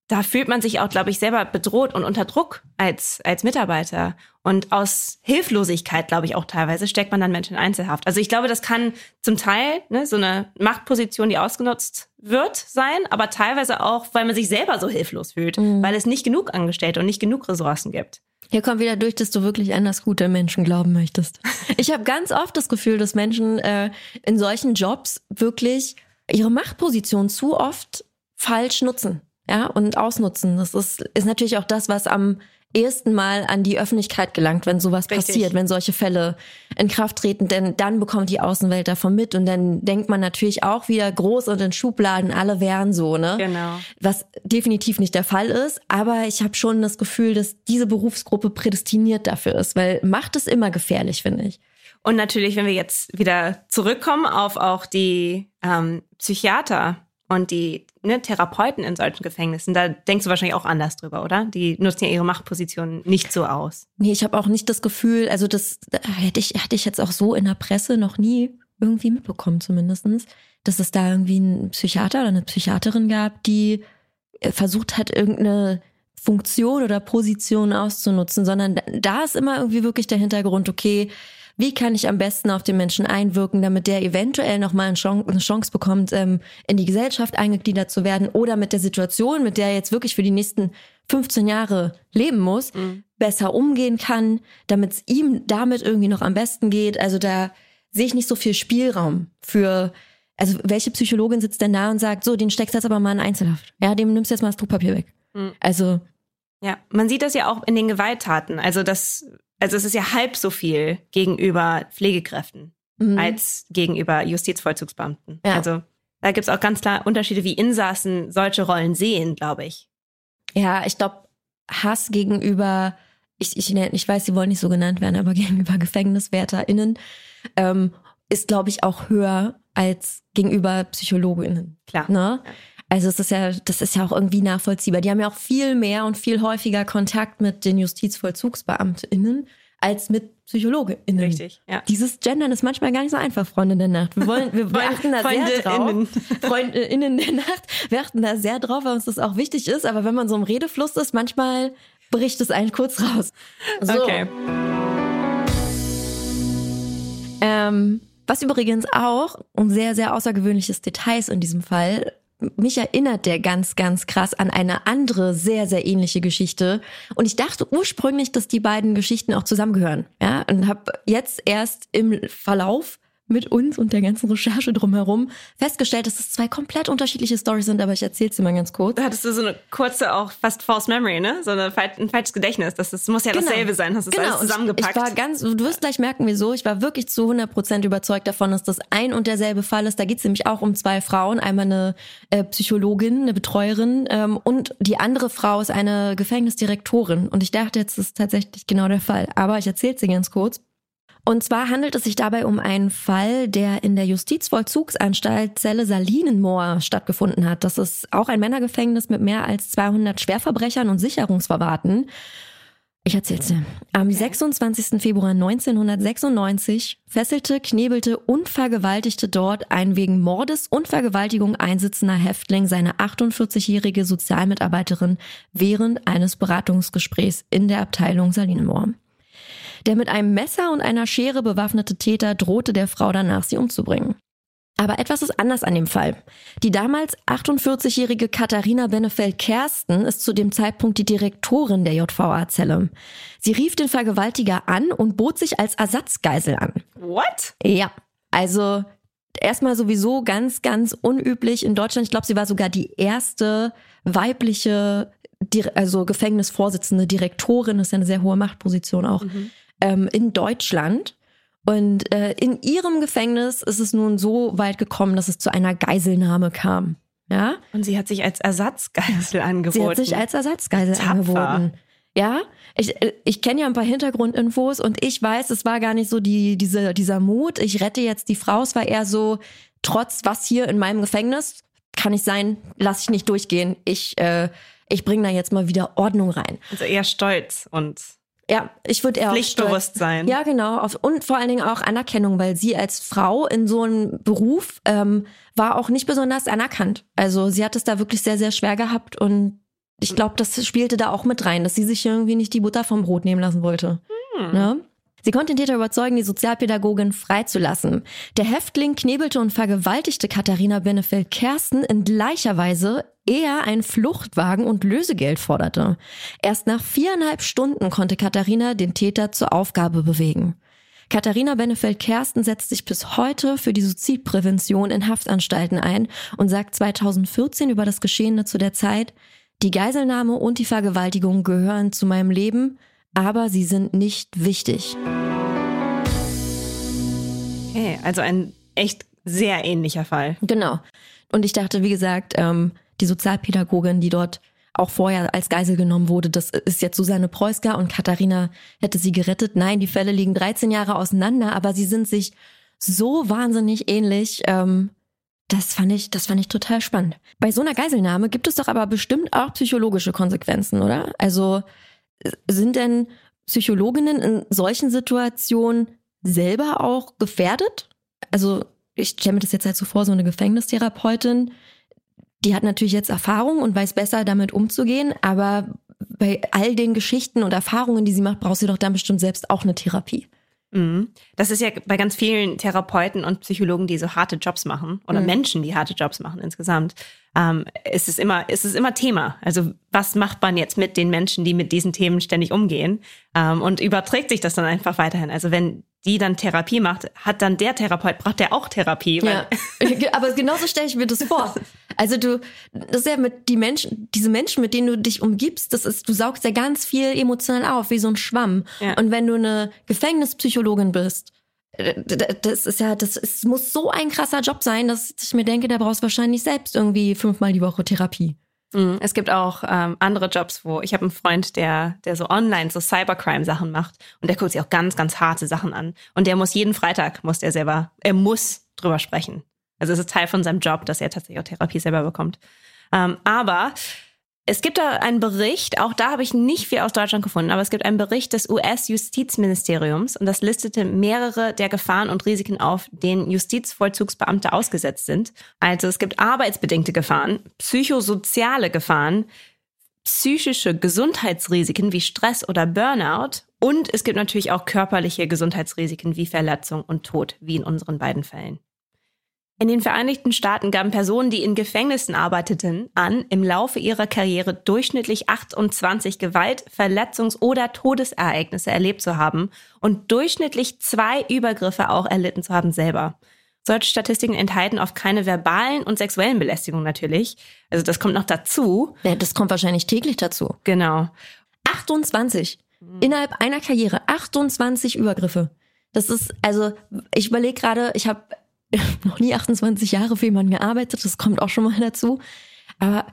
da fühlt man sich auch, glaube ich, selber bedroht und unter Druck als, als Mitarbeiter. Und aus Hilflosigkeit, glaube ich, auch teilweise steckt man dann Menschen in Einzelhaft. Also ich glaube, das kann zum Teil ne, so eine Machtposition, die ausgenutzt wird, sein, aber teilweise auch, weil man sich selber so hilflos fühlt, mhm. weil es nicht genug Angestellte und nicht genug Ressourcen gibt. Hier kommt wieder durch, dass du wirklich an das gute Menschen glauben möchtest. Ich habe ganz oft das Gefühl, dass Menschen äh, in solchen Jobs wirklich ihre Machtposition zu oft falsch nutzen ja, und ausnutzen. Das ist, ist natürlich auch das, was am ersten Mal an die Öffentlichkeit gelangt, wenn sowas Richtig. passiert, wenn solche Fälle in Kraft treten, denn dann bekommt die Außenwelt davon mit und dann denkt man natürlich auch wieder groß und in Schubladen, alle wären so, ne? Genau. Was definitiv nicht der Fall ist, aber ich habe schon das Gefühl, dass diese Berufsgruppe prädestiniert dafür ist, weil Macht ist immer gefährlich, finde ich. Und natürlich, wenn wir jetzt wieder zurückkommen auf auch die ähm, Psychiater und die ne, Therapeuten in solchen Gefängnissen, da denkst du wahrscheinlich auch anders drüber, oder? Die nutzen ja ihre Machtposition nicht so aus. Nee, ich habe auch nicht das Gefühl, also das hätte ich, hätte ich jetzt auch so in der Presse noch nie irgendwie mitbekommen, zumindestens, dass es da irgendwie einen Psychiater oder eine Psychiaterin gab, die äh, versucht hat, irgendeine Funktion oder Position auszunutzen, sondern da ist immer irgendwie wirklich der Hintergrund, okay, wie kann ich am besten auf den Menschen einwirken, damit der eventuell nochmal eine Chance bekommt, ähm, in die Gesellschaft eingegliedert zu werden oder mit der Situation, mit der er jetzt wirklich für die nächsten 15 Jahre leben muss, mhm. besser umgehen kann, damit es ihm damit irgendwie noch am besten geht. Also da sehe ich nicht so viel Spielraum für also welche Psychologin sitzt denn da und sagt, so, den steckst du jetzt aber mal in Einzelhaft. Ja, dem nimmst du jetzt mal das Druckpapier weg. Mhm. Also. Ja, man sieht das ja auch in den Gewalttaten. Also das also es ist ja halb so viel gegenüber Pflegekräften mhm. als gegenüber Justizvollzugsbeamten. Ja. Also da gibt es auch ganz klar Unterschiede, wie Insassen solche Rollen sehen, glaube ich. Ja, ich glaube, Hass gegenüber, ich, ich, ich weiß, sie wollen nicht so genannt werden, aber gegenüber GefängniswärterInnen ähm, ist, glaube ich, auch höher als gegenüber PsychologInnen. Klar. Ne? Ja. Also es ist ja, das ist ja auch irgendwie nachvollziehbar. Die haben ja auch viel mehr und viel häufiger Kontakt mit den JustizvollzugsbeamtInnen als mit PsychologInnen. Richtig, ja. Dieses Gendern ist manchmal gar nicht so einfach, Freunde der Nacht. Wir wollen, wir achten da sehr drauf. FreundInnen der Nacht. Wir achten da sehr drauf, weil uns das auch wichtig ist. Aber wenn man so im Redefluss ist, manchmal bricht es einen kurz raus. So. Okay. Ähm, was übrigens auch ein sehr, sehr außergewöhnliches Detail ist in diesem Fall, mich erinnert der ganz, ganz krass an eine andere, sehr, sehr ähnliche Geschichte. Und ich dachte ursprünglich, dass die beiden Geschichten auch zusammengehören. Ja, und habe jetzt erst im Verlauf mit uns und der ganzen Recherche drumherum festgestellt, dass es zwei komplett unterschiedliche Stories sind, aber ich erzähle sie mal ganz kurz. Da hattest du so eine kurze, auch fast false memory, ne? So eine, ein falsches Gedächtnis. Das, das muss ja genau. dasselbe sein. Hast du genau. alles zusammengepackt? Ich war ganz, du wirst gleich merken, wieso. Ich war wirklich zu 100 Prozent überzeugt davon, dass das ein und derselbe Fall ist. Da geht es nämlich auch um zwei Frauen. Einmal eine äh, Psychologin, eine Betreuerin ähm, und die andere Frau ist eine Gefängnisdirektorin. Und ich dachte, jetzt ist tatsächlich genau der Fall. Aber ich erzähle sie ganz kurz. Und zwar handelt es sich dabei um einen Fall, der in der Justizvollzugsanstalt Zelle Salinenmoor stattgefunden hat. Das ist auch ein Männergefängnis mit mehr als 200 Schwerverbrechern und Sicherungsverwahrten. Ich erzähl's dir. Am 26. Februar 1996 fesselte, knebelte und vergewaltigte dort ein wegen Mordes und Vergewaltigung einsitzender Häftling seine 48-jährige Sozialmitarbeiterin während eines Beratungsgesprächs in der Abteilung Salinenmoor. Der mit einem Messer und einer Schere bewaffnete Täter drohte der Frau danach, sie umzubringen. Aber etwas ist anders an dem Fall. Die damals 48-jährige Katharina Benefeld-Kersten ist zu dem Zeitpunkt die Direktorin der JVA-Zelle. Sie rief den Vergewaltiger an und bot sich als Ersatzgeisel an. What? Ja, also erstmal sowieso ganz, ganz unüblich in Deutschland. Ich glaube, sie war sogar die erste weibliche, also Gefängnisvorsitzende Direktorin, das ist ja eine sehr hohe Machtposition auch, mhm. Ähm, in Deutschland. Und äh, in ihrem Gefängnis ist es nun so weit gekommen, dass es zu einer Geiselnahme kam. Ja? Und sie hat sich als Ersatzgeisel angeboten. Sie hat sich als Ersatzgeisel Tapfer. angeboten. Ja, ich, ich kenne ja ein paar Hintergrundinfos und ich weiß, es war gar nicht so die, diese, dieser Mut, ich rette jetzt die Frau. Es war eher so, trotz was hier in meinem Gefängnis, kann ich sein, lass ich nicht durchgehen. Ich, äh, ich bringe da jetzt mal wieder Ordnung rein. Also eher stolz und ja, ich würde eher Pflichtbewusstsein. Ja, genau. Auf, und vor allen Dingen auch Anerkennung, weil sie als Frau in so einem Beruf ähm, war auch nicht besonders anerkannt. Also sie hat es da wirklich sehr, sehr schwer gehabt und ich glaube, das spielte da auch mit rein, dass sie sich irgendwie nicht die Butter vom Brot nehmen lassen wollte. Hm. Ne? Sie konnte den Täter überzeugen, die Sozialpädagogin freizulassen. Der Häftling knebelte und vergewaltigte Katharina Benefeld-Kersten in gleicher Weise, eher einen Fluchtwagen und Lösegeld forderte. Erst nach viereinhalb Stunden konnte Katharina den Täter zur Aufgabe bewegen. Katharina Benefeld-Kersten setzt sich bis heute für die Suizidprävention in Haftanstalten ein und sagt 2014 über das Geschehene zu der Zeit, die Geiselnahme und die Vergewaltigung gehören zu meinem Leben, aber sie sind nicht wichtig. Okay, also ein echt sehr ähnlicher Fall. Genau. Und ich dachte, wie gesagt, ähm, die Sozialpädagogin, die dort auch vorher als Geisel genommen wurde, das ist jetzt Susanne Preusker und Katharina hätte sie gerettet. Nein, die Fälle liegen 13 Jahre auseinander, aber sie sind sich so wahnsinnig ähnlich. Ähm, das fand ich, das fand ich total spannend. Bei so einer Geiselnahme gibt es doch aber bestimmt auch psychologische Konsequenzen, oder? Also sind denn Psychologinnen in solchen Situationen selber auch gefährdet? Also ich stelle mir das jetzt halt so vor, so eine Gefängnistherapeutin, die hat natürlich jetzt Erfahrung und weiß besser damit umzugehen, aber bei all den Geschichten und Erfahrungen, die sie macht, braucht sie doch dann bestimmt selbst auch eine Therapie. Mhm. Das ist ja bei ganz vielen Therapeuten und Psychologen, die so harte Jobs machen oder mhm. Menschen, die harte Jobs machen insgesamt, ähm, ist es immer, ist es immer Thema. Also was macht man jetzt mit den Menschen, die mit diesen Themen ständig umgehen? Ähm, und überträgt sich das dann einfach weiterhin. Also wenn die dann Therapie macht, hat dann der Therapeut, braucht der auch Therapie. Ja. Aber genauso stelle ich mir das vor. Also du, das ist ja mit die Menschen, diese Menschen, mit denen du dich umgibst, das ist, du saugst ja ganz viel emotional auf, wie so ein Schwamm. Ja. Und wenn du eine Gefängnispsychologin bist, äh, das ist ja, das ist, muss so ein krasser Job sein, dass ich mir denke, da brauchst du wahrscheinlich selbst irgendwie fünfmal die Woche Therapie. Mhm. Es gibt auch ähm, andere Jobs, wo ich habe einen Freund, der, der so online so Cybercrime-Sachen macht und der guckt sich auch ganz, ganz harte Sachen an. Und der muss jeden Freitag, muss der selber, er muss drüber sprechen. Also es ist Teil von seinem Job, dass er tatsächlich auch Therapie selber bekommt. Ähm, aber es gibt da einen Bericht, auch da habe ich nicht viel aus Deutschland gefunden, aber es gibt einen Bericht des US-Justizministeriums und das listete mehrere der Gefahren und Risiken auf, denen Justizvollzugsbeamte ausgesetzt sind. Also es gibt arbeitsbedingte Gefahren, psychosoziale Gefahren, psychische Gesundheitsrisiken wie Stress oder Burnout und es gibt natürlich auch körperliche Gesundheitsrisiken wie Verletzung und Tod, wie in unseren beiden Fällen. In den Vereinigten Staaten gaben Personen, die in Gefängnissen arbeiteten, an, im Laufe ihrer Karriere durchschnittlich 28 Gewalt-, Verletzungs- oder Todesereignisse erlebt zu haben und durchschnittlich zwei Übergriffe auch erlitten zu haben selber. Solche Statistiken enthalten oft keine verbalen und sexuellen Belästigungen natürlich. Also das kommt noch dazu. Ja, das kommt wahrscheinlich täglich dazu. Genau. 28. Innerhalb einer Karriere 28 Übergriffe. Das ist, also ich überlege gerade, ich habe noch nie 28 Jahre für jemanden gearbeitet, das kommt auch schon mal dazu. Aber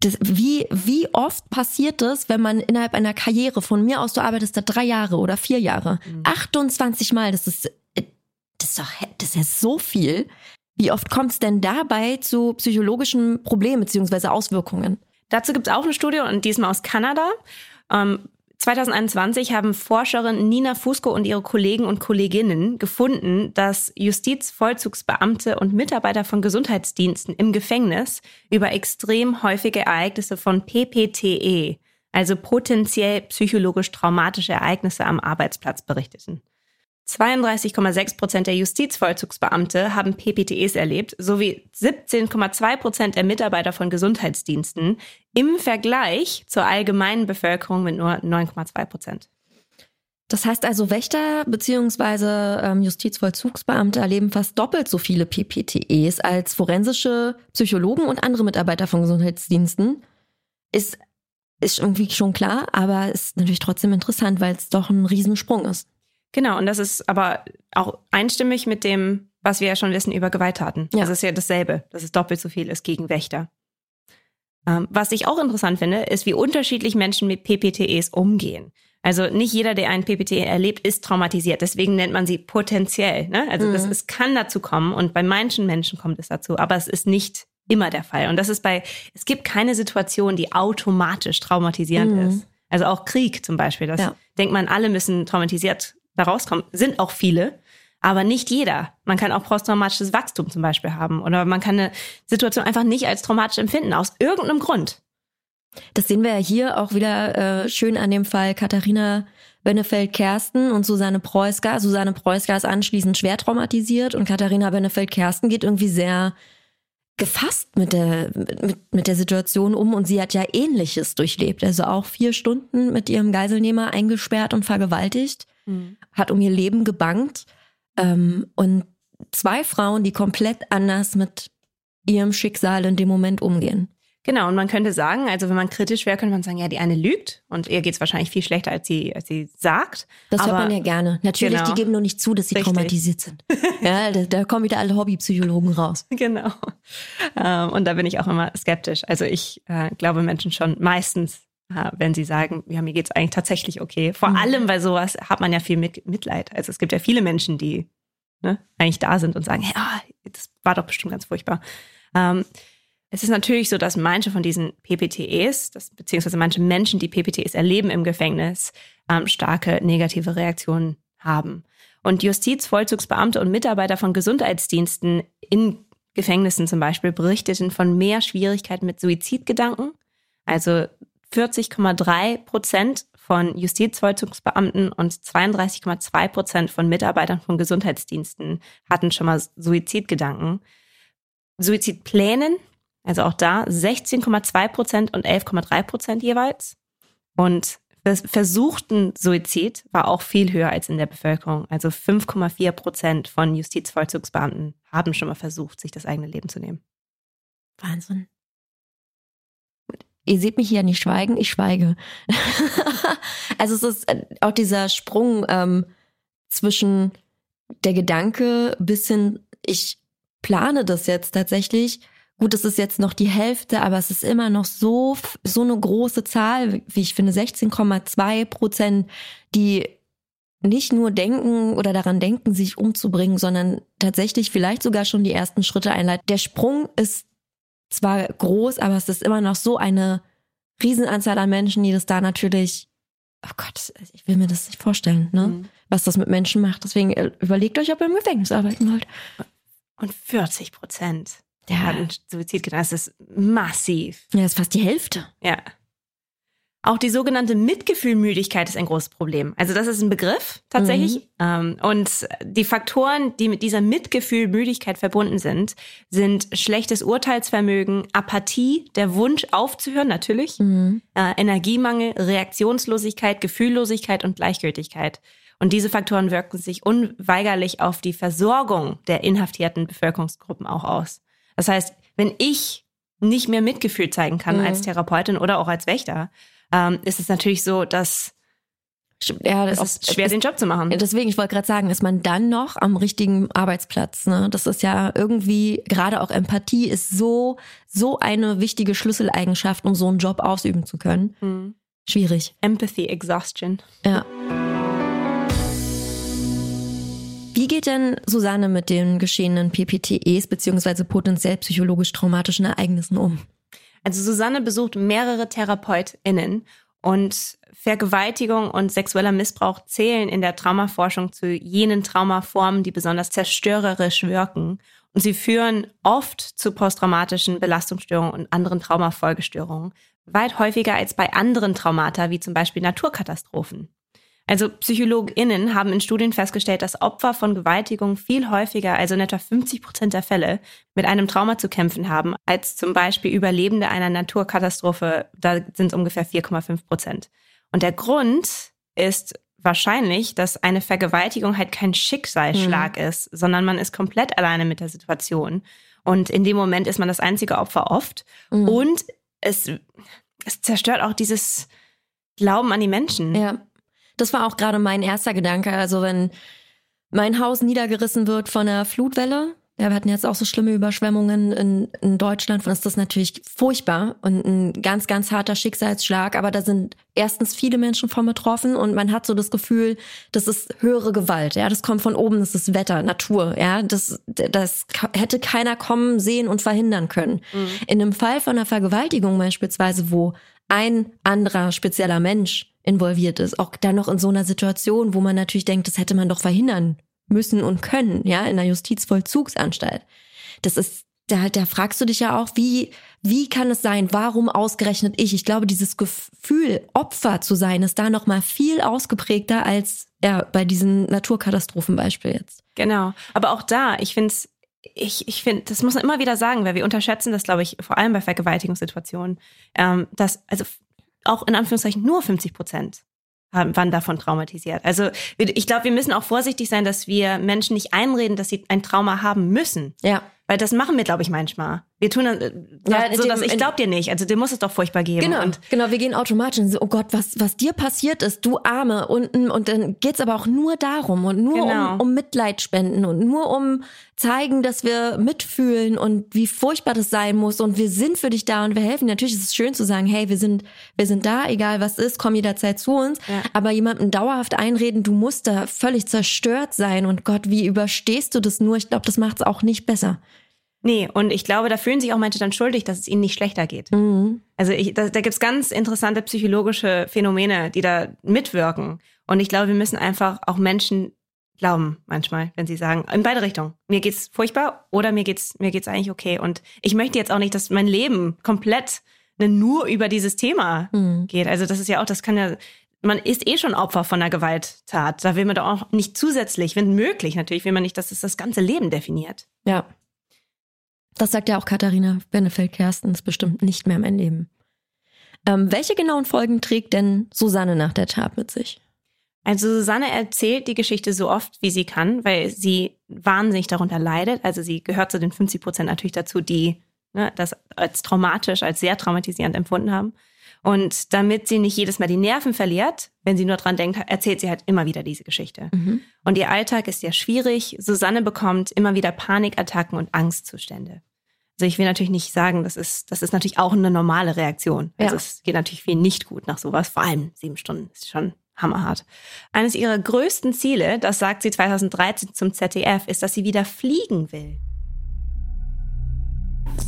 das, wie, wie oft passiert das, wenn man innerhalb einer Karriere, von mir aus, du arbeitest da drei Jahre oder vier Jahre, mhm. 28 Mal, das ist, das ist doch, das ist ja so viel. Wie oft kommt es denn dabei zu psychologischen Problemen beziehungsweise Auswirkungen? Dazu gibt es auch eine Studie und diesmal aus Kanada. Ähm, 2021 haben Forscherin Nina Fusco und ihre Kollegen und Kolleginnen gefunden, dass Justizvollzugsbeamte und Mitarbeiter von Gesundheitsdiensten im Gefängnis über extrem häufige Ereignisse von PPTE, also potenziell psychologisch traumatische Ereignisse am Arbeitsplatz berichteten. 32,6 Prozent der Justizvollzugsbeamte haben PPTEs erlebt, sowie 17,2 Prozent der Mitarbeiter von Gesundheitsdiensten im Vergleich zur allgemeinen Bevölkerung mit nur 9,2 Prozent. Das heißt also, Wächter bzw. Ähm, Justizvollzugsbeamte erleben fast doppelt so viele PPTEs als forensische Psychologen und andere Mitarbeiter von Gesundheitsdiensten. Ist, ist irgendwie schon klar, aber ist natürlich trotzdem interessant, weil es doch ein Riesensprung ist. Genau, und das ist aber auch einstimmig mit dem, was wir ja schon wissen über Gewalttaten. Ja. Das ist ja dasselbe, dass es doppelt so viel ist gegen Wächter. Ähm, was ich auch interessant finde, ist, wie unterschiedlich Menschen mit PPTEs umgehen. Also nicht jeder, der einen PPTE erlebt, ist traumatisiert. Deswegen nennt man sie potenziell. Ne? Also mhm. das, es kann dazu kommen und bei manchen Menschen kommt es dazu, aber es ist nicht immer der Fall. Und das ist bei, es gibt keine Situation, die automatisch traumatisierend mhm. ist. Also auch Krieg zum Beispiel. Das ja. denkt man, alle müssen traumatisiert da rauskommen, sind auch viele, aber nicht jeder. Man kann auch posttraumatisches Wachstum zum Beispiel haben oder man kann eine Situation einfach nicht als traumatisch empfinden, aus irgendeinem Grund. Das sehen wir ja hier auch wieder äh, schön an dem Fall Katharina Bennefeld-Kersten und Susanne Preusker. Susanne Preusker ist anschließend schwer traumatisiert und Katharina Bennefeld-Kersten geht irgendwie sehr gefasst mit der, mit, mit der Situation um und sie hat ja ähnliches durchlebt. Also auch vier Stunden mit ihrem Geiselnehmer eingesperrt und vergewaltigt mhm. hat um ihr Leben gebangt. Ähm, und zwei Frauen, die komplett anders mit ihrem Schicksal in dem Moment umgehen. Genau, und man könnte sagen, also wenn man kritisch wäre, könnte man sagen, ja, die eine lügt und ihr geht es wahrscheinlich viel schlechter, als sie, als sie sagt. Das Aber, hört man ja gerne. Natürlich, genau. die geben nur nicht zu, dass sie Richtig. traumatisiert sind. ja, da, da, kommen wieder alle Hobbypsychologen raus. Genau. Ähm, und da bin ich auch immer skeptisch. Also ich äh, glaube Menschen schon meistens wenn sie sagen, ja, mir geht's eigentlich tatsächlich okay. Vor mhm. allem bei sowas hat man ja viel Mitleid. Also es gibt ja viele Menschen, die ne, eigentlich da sind und sagen, ja, das war doch bestimmt ganz furchtbar. Ähm, es ist natürlich so, dass manche von diesen PPTEs, das, beziehungsweise manche Menschen, die PPTEs erleben im Gefängnis, ähm, starke negative Reaktionen haben. Und Justizvollzugsbeamte und Mitarbeiter von Gesundheitsdiensten in Gefängnissen zum Beispiel berichteten von mehr Schwierigkeiten mit Suizidgedanken, also 40,3 Prozent von Justizvollzugsbeamten und 32,2 Prozent von Mitarbeitern von Gesundheitsdiensten hatten schon mal Suizidgedanken. Suizidplänen, also auch da 16,2 Prozent und 11,3 Prozent jeweils. Und versuchten Suizid war auch viel höher als in der Bevölkerung. Also 5,4 Prozent von Justizvollzugsbeamten haben schon mal versucht, sich das eigene Leben zu nehmen. Wahnsinn. Ihr seht mich hier nicht schweigen, ich schweige. also es ist äh, auch dieser Sprung ähm, zwischen der Gedanke bis hin, ich plane das jetzt tatsächlich. Gut, es ist jetzt noch die Hälfte, aber es ist immer noch so, so eine große Zahl, wie ich finde, 16,2 Prozent, die nicht nur denken oder daran denken, sich umzubringen, sondern tatsächlich vielleicht sogar schon die ersten Schritte einleiten. Der Sprung ist zwar groß, aber es ist immer noch so eine Riesenanzahl an Menschen, die das da natürlich, oh Gott, ich will mir das nicht vorstellen, ne? Mhm. was das mit Menschen macht. Deswegen äh, überlegt euch, ob ihr im Gefängnis arbeiten wollt. Und 40 Prozent der ja. hatten Suizidgedanken. Das ist massiv. Ja, das ist fast die Hälfte. Ja. Auch die sogenannte Mitgefühlmüdigkeit ist ein großes Problem. Also das ist ein Begriff tatsächlich. Mhm. Und die Faktoren, die mit dieser Mitgefühlmüdigkeit verbunden sind, sind schlechtes Urteilsvermögen, Apathie, der Wunsch aufzuhören natürlich, mhm. Äh, Energiemangel, Reaktionslosigkeit, Gefühllosigkeit und Gleichgültigkeit. Und diese Faktoren wirken sich unweigerlich auf die Versorgung der inhaftierten Bevölkerungsgruppen auch aus. Das heißt, wenn ich nicht mehr Mitgefühl zeigen kann mhm. als Therapeutin oder auch als Wächter, ähm, ist es natürlich so, dass ja, das ist schwer, den Job zu machen. Deswegen, ich wollte gerade sagen, ist man dann noch am richtigen Arbeitsplatz. Ne? Das ist ja irgendwie, gerade auch Empathie ist so, so eine wichtige Schlüsseleigenschaft, um so einen Job ausüben zu können. Mhm. Schwierig. Empathy Exhaustion. Ja. Wie geht denn Susanne mit den geschehenen PPTEs beziehungsweise potenziell psychologisch traumatischen Ereignissen um? Also Susanne besucht mehrere TherapeutInnen Und Vergewaltigung und sexueller Missbrauch zählen in der Traumaforschung zu jenen Traumaformen, die besonders zerstörerisch wirken. Und sie führen oft zu posttraumatischen Belastungsstörungen und anderen Traumafolgestörungen, weit häufiger als bei anderen Traumata, wie zum Beispiel Naturkatastrophen. Also PsychologInnen haben in Studien festgestellt, dass Opfer von Gewaltigung viel häufiger, also in etwa 50 Prozent der Fälle, mit einem Trauma zu kämpfen haben, als zum Beispiel Überlebende einer Naturkatastrophe. Da sind es ungefähr 4,5 Prozent. Und der Grund ist wahrscheinlich, dass eine Vergewaltigung halt kein Schicksalsschlag mhm. ist, sondern man ist komplett alleine mit der Situation. Und in dem Moment ist man das einzige Opfer oft. Mhm. Und es, es zerstört auch dieses Glauben an die Menschen. Ja. Das war auch gerade mein erster Gedanke. Also wenn mein Haus niedergerissen wird von einer Flutwelle, ja, wir hatten jetzt auch so schlimme Überschwemmungen in, in Deutschland, dann ist das natürlich furchtbar und ein ganz, ganz harter Schicksalsschlag. Aber da sind erstens viele Menschen von betroffen und man hat so das Gefühl, das ist höhere Gewalt. Ja, das kommt von oben, das ist Wetter, Natur. Ja, das, das hätte keiner kommen, sehen und verhindern können. Mhm. In einem Fall von einer Vergewaltigung beispielsweise, wo ein anderer spezieller Mensch involviert ist, auch dann noch in so einer Situation, wo man natürlich denkt, das hätte man doch verhindern müssen und können, ja, in einer Justizvollzugsanstalt. Das ist, da, da fragst du dich ja auch, wie, wie kann es sein, warum ausgerechnet ich? Ich glaube, dieses Gefühl, Opfer zu sein, ist da noch mal viel ausgeprägter als ja, bei diesem Naturkatastrophenbeispiel jetzt. Genau. Aber auch da, ich finde es ich, ich finde, das muss man immer wieder sagen, weil wir unterschätzen das, glaube ich, vor allem bei Vergewaltigungssituationen, ähm, dass also auch in Anführungszeichen nur 50 Prozent waren davon traumatisiert. Also ich glaube, wir müssen auch vorsichtig sein, dass wir Menschen nicht einreden, dass sie ein Trauma haben müssen. Ja. Weil das machen wir, glaube ich, manchmal. Wir tun dann, äh, ja, so, dass ich glaub dir nicht. Also dir muss es doch furchtbar geben. Genau, und genau. Wir gehen automatisch und so, oh Gott, was, was dir passiert ist, du Arme. Und, und dann geht's aber auch nur darum und nur genau. um, um Mitleid spenden und nur um zeigen, dass wir mitfühlen und wie furchtbar das sein muss und wir sind für dich da und wir helfen. Natürlich ist es schön zu sagen, hey, wir sind, wir sind da, egal was ist, komm jederzeit zu uns. Ja. Aber jemandem dauerhaft einreden, du musst da völlig zerstört sein und Gott, wie überstehst du das nur? Ich glaube, das macht's auch nicht besser. Nee, und ich glaube, da fühlen sich auch manche dann schuldig, dass es ihnen nicht schlechter geht. Mhm. Also ich, da, da gibt's ganz interessante psychologische Phänomene, die da mitwirken. Und ich glaube, wir müssen einfach auch Menschen glauben manchmal, wenn sie sagen, in beide Richtungen. Mir geht's furchtbar oder mir geht's, mir geht's eigentlich okay. Und ich möchte jetzt auch nicht, dass mein Leben komplett nur über dieses Thema mhm. geht. Also das ist ja auch, das kann ja, man ist eh schon Opfer von einer Gewalttat. Da will man doch auch nicht zusätzlich, wenn möglich natürlich, will man nicht, dass es das ganze Leben definiert. Ja. Das sagt ja auch Katharina Benefeld-Kersten, ist bestimmt nicht mehr mein Leben. Ähm, welche genauen Folgen trägt denn Susanne nach der Tat mit sich? Also Susanne erzählt die Geschichte so oft, wie sie kann, weil sie wahnsinnig darunter leidet. Also sie gehört zu den 50 Prozent natürlich dazu, die ne, das als traumatisch, als sehr traumatisierend empfunden haben. Und damit sie nicht jedes Mal die Nerven verliert, wenn sie nur dran denkt, erzählt sie halt immer wieder diese Geschichte. Mhm. Und ihr Alltag ist ja schwierig. Susanne bekommt immer wieder Panikattacken und Angstzustände. Also ich will natürlich nicht sagen, das ist, das ist natürlich auch eine normale Reaktion. Also ja. es geht natürlich viel nicht gut nach sowas. Vor allem sieben Stunden ist schon hammerhart. Eines ihrer größten Ziele, das sagt sie 2013 zum ZDF, ist, dass sie wieder fliegen will.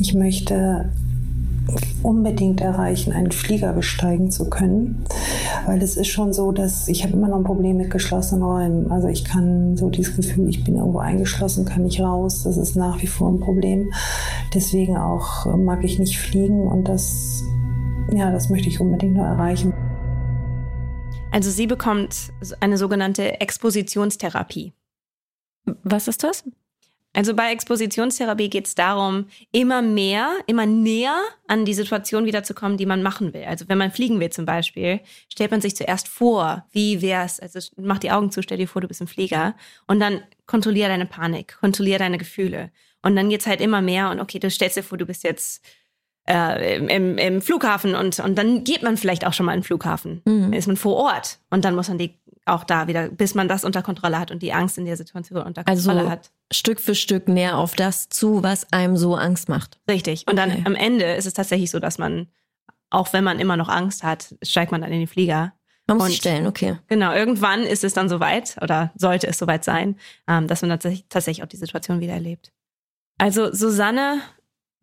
Ich möchte unbedingt erreichen, einen Flieger besteigen zu können, weil es ist schon so, dass ich habe immer noch ein Problem mit geschlossenen Räumen. Also ich kann so dieses Gefühl, ich bin irgendwo eingeschlossen, kann nicht raus. Das ist nach wie vor ein Problem. Deswegen auch mag ich nicht fliegen und das, ja, das möchte ich unbedingt nur erreichen. Also sie bekommt eine sogenannte Expositionstherapie. Was ist das? Also bei Expositionstherapie geht es darum, immer mehr, immer näher an die Situation wiederzukommen, die man machen will. Also wenn man fliegen will zum Beispiel, stellt man sich zuerst vor, wie wär's, also mach die Augen zu, stell dir vor, du bist ein Flieger und dann kontrollier deine Panik, kontrollier deine Gefühle. Und dann geht's halt immer mehr und okay, du stellst dir vor, du bist jetzt äh, im, im Flughafen und, und dann geht man vielleicht auch schon mal in den Flughafen. Mhm. Ist man vor Ort und dann muss man die auch da wieder, bis man das unter Kontrolle hat und die Angst in der Situation unter Kontrolle also, hat. Stück für Stück näher auf das zu, was einem so Angst macht. Richtig. Und okay. dann am Ende ist es tatsächlich so, dass man, auch wenn man immer noch Angst hat, steigt man dann in den Flieger. Man muss und, stellen, okay. Genau, irgendwann ist es dann soweit oder sollte es soweit sein, ähm, dass man tatsächlich, tatsächlich auch die Situation wieder erlebt. Also Susanne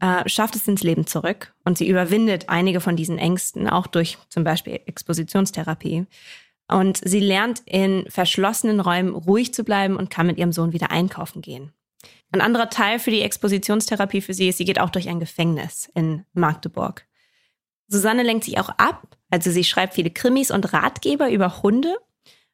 äh, schafft es ins Leben zurück und sie überwindet einige von diesen Ängsten, auch durch zum Beispiel Expositionstherapie. Und sie lernt in verschlossenen Räumen ruhig zu bleiben und kann mit ihrem Sohn wieder einkaufen gehen. Ein anderer Teil für die Expositionstherapie für sie ist, sie geht auch durch ein Gefängnis in Magdeburg. Susanne lenkt sich auch ab, also sie schreibt viele Krimis und Ratgeber über Hunde.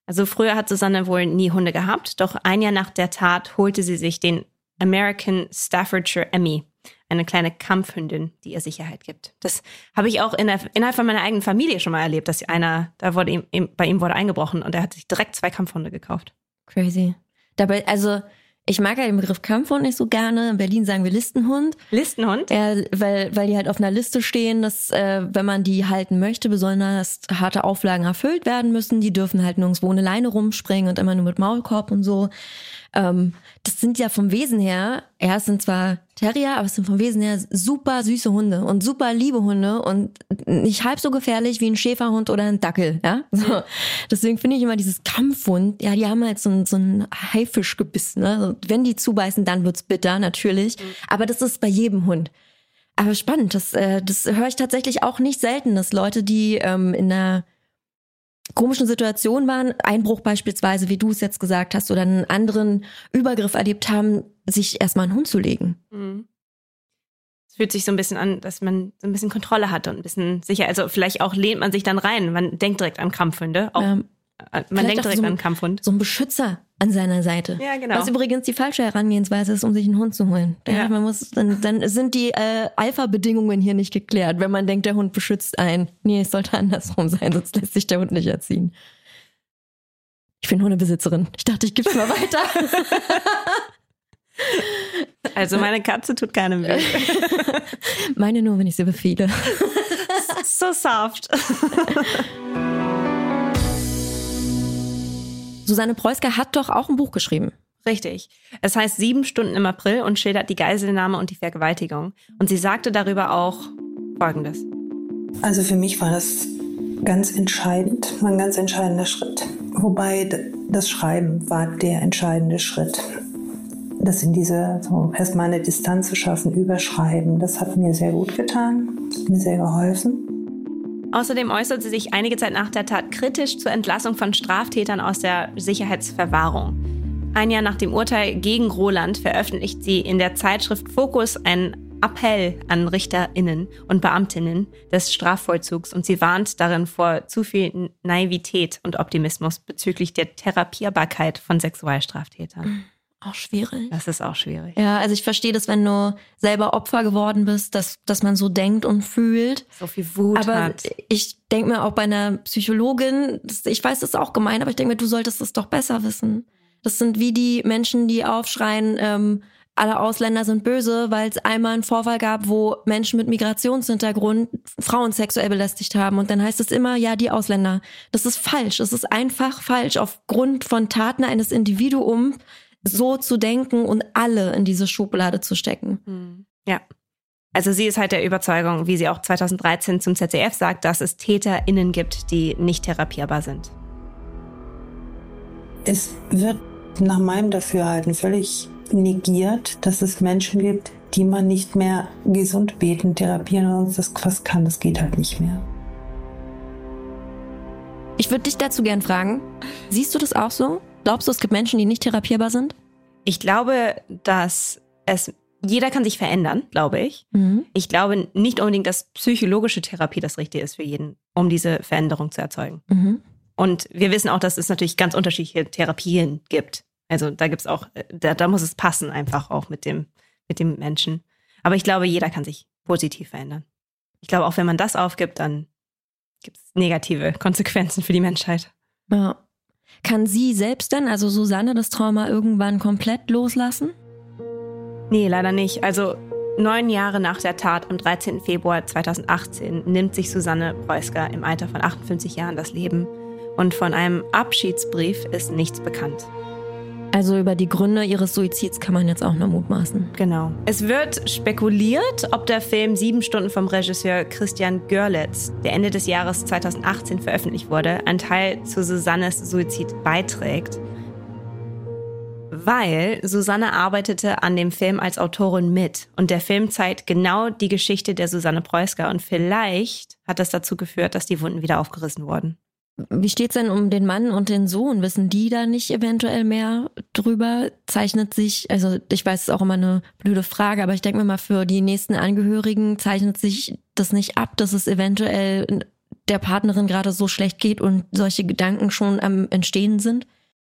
Also früher hat Susanne wohl nie Hunde gehabt, doch ein Jahr nach der Tat holte sie sich den American Staffordshire Emmy, eine kleine Kampfhündin, die ihr Sicherheit gibt. Das habe ich auch in der, innerhalb von meiner eigenen Familie schon mal erlebt, dass einer, da wurde ihm, bei ihm wurde eingebrochen und er hat sich direkt zwei Kampfhunde gekauft. Crazy. Dabei, also ich mag ja den Begriff Kampfhund nicht so gerne. In Berlin sagen wir Listenhund. Listenhund? Ja, weil, weil die halt auf einer Liste stehen, dass äh, wenn man die halten möchte, besonders harte Auflagen erfüllt werden müssen. Die dürfen halt nirgendwo ohne Leine rumspringen und immer nur mit Maulkorb und so. Ähm, das sind ja vom Wesen her, ja, es sind zwar Terrier, aber es sind vom Wesen her super süße Hunde und super liebe Hunde und nicht halb so gefährlich wie ein Schäferhund oder ein Dackel, ja. So. Deswegen finde ich immer dieses Kampfhund, ja, die haben halt so ein, so ein Haifischgebiss, ne. Also wenn die zubeißen, dann wird's bitter, natürlich. Aber das ist bei jedem Hund. Aber spannend, das, äh, das höre ich tatsächlich auch nicht selten, dass Leute, die ähm, in einer komischen Situationen waren, Einbruch beispielsweise, wie du es jetzt gesagt hast, oder einen anderen Übergriff erlebt haben, sich erstmal einen Hund zu legen. Mhm. Es fühlt sich so ein bisschen an, dass man so ein bisschen Kontrolle hat und ein bisschen sicher. Also vielleicht auch lehnt man sich dann rein. Man denkt direkt an Kampfhunde. Auch ähm, äh, man denkt direkt so an Kampfhund. So ein Beschützer an seiner Seite. Ja, genau. Was übrigens die falsche Herangehensweise ist, um sich einen Hund zu holen. Ja. Man muss, dann, dann sind die äh, Alpha-Bedingungen hier nicht geklärt, wenn man denkt, der Hund beschützt einen. Nee, es sollte andersrum sein, sonst lässt sich der Hund nicht erziehen. Ich bin Hundebesitzerin. Ich dachte, ich gebe mal weiter. Also meine Katze tut keinem weh. Meine nur, wenn ich sie befehle. So soft. Susanne Preusker hat doch auch ein Buch geschrieben. Richtig. Es heißt Sieben Stunden im April und schildert die Geiselnahme und die Vergewaltigung. Und sie sagte darüber auch Folgendes. Also für mich war das ganz entscheidend, ein ganz entscheidender Schritt. Wobei das Schreiben war der entscheidende Schritt. Das in diese, so erstmal eine Distanz zu schaffen, überschreiben, das hat mir sehr gut getan, mir sehr geholfen. Außerdem äußert sie sich einige Zeit nach der Tat kritisch zur Entlassung von Straftätern aus der Sicherheitsverwahrung. Ein Jahr nach dem Urteil gegen Roland veröffentlicht sie in der Zeitschrift Fokus einen Appell an Richterinnen und Beamtinnen des Strafvollzugs und sie warnt darin vor zu viel Naivität und Optimismus bezüglich der Therapierbarkeit von Sexualstraftätern. Auch schwierig. Das ist auch schwierig. Ja, also ich verstehe das, wenn du selber Opfer geworden bist, dass, dass man so denkt und fühlt. So viel Wut aber hat. ich denke mir auch bei einer Psychologin, ich weiß, das ist auch gemein, aber ich denke mir, du solltest es doch besser wissen. Das sind wie die Menschen, die aufschreien, ähm, alle Ausländer sind böse, weil es einmal einen Vorfall gab, wo Menschen mit Migrationshintergrund Frauen sexuell belästigt haben. Und dann heißt es immer, ja, die Ausländer. Das ist falsch. Das ist einfach falsch. Aufgrund von Taten eines Individuums so zu denken und alle in diese Schublade zu stecken. Hm. Ja. Also sie ist halt der Überzeugung, wie sie auch 2013 zum ZDF sagt, dass es TäterInnen gibt, die nicht therapierbar sind. Es wird nach meinem Dafürhalten völlig negiert, dass es Menschen gibt, die man nicht mehr gesund beten, therapieren und das was kann, das geht halt nicht mehr. Ich würde dich dazu gern fragen, siehst du das auch so? Glaubst du, es gibt Menschen, die nicht therapierbar sind? Ich glaube, dass es jeder kann sich verändern, glaube ich. Mhm. Ich glaube nicht unbedingt, dass psychologische Therapie das Richtige ist für jeden, um diese Veränderung zu erzeugen. Mhm. Und wir wissen auch, dass es natürlich ganz unterschiedliche Therapien gibt. Also da gibt es auch, da, da muss es passen einfach auch mit dem, mit dem Menschen. Aber ich glaube, jeder kann sich positiv verändern. Ich glaube, auch wenn man das aufgibt, dann gibt es negative Konsequenzen für die Menschheit. Ja. Kann sie selbst denn, also Susanne, das Trauma irgendwann komplett loslassen? Nee, leider nicht. Also neun Jahre nach der Tat am 13. Februar 2018 nimmt sich Susanne Preusker im Alter von 58 Jahren das Leben und von einem Abschiedsbrief ist nichts bekannt. Also über die Gründe ihres Suizids kann man jetzt auch nur mutmaßen. Genau. Es wird spekuliert, ob der Film Sieben Stunden vom Regisseur Christian Görlitz, der Ende des Jahres 2018 veröffentlicht wurde, ein Teil zu Susannes Suizid beiträgt. weil Susanne arbeitete an dem Film als Autorin mit und der Film zeigt genau die Geschichte der Susanne Preusker und vielleicht hat das dazu geführt, dass die Wunden wieder aufgerissen wurden. Wie steht's denn um den Mann und den Sohn? Wissen die da nicht eventuell mehr drüber? Zeichnet sich, also ich weiß, es ist auch immer eine blöde Frage, aber ich denke mir mal, für die nächsten Angehörigen zeichnet sich das nicht ab, dass es eventuell der Partnerin gerade so schlecht geht und solche Gedanken schon am Entstehen sind?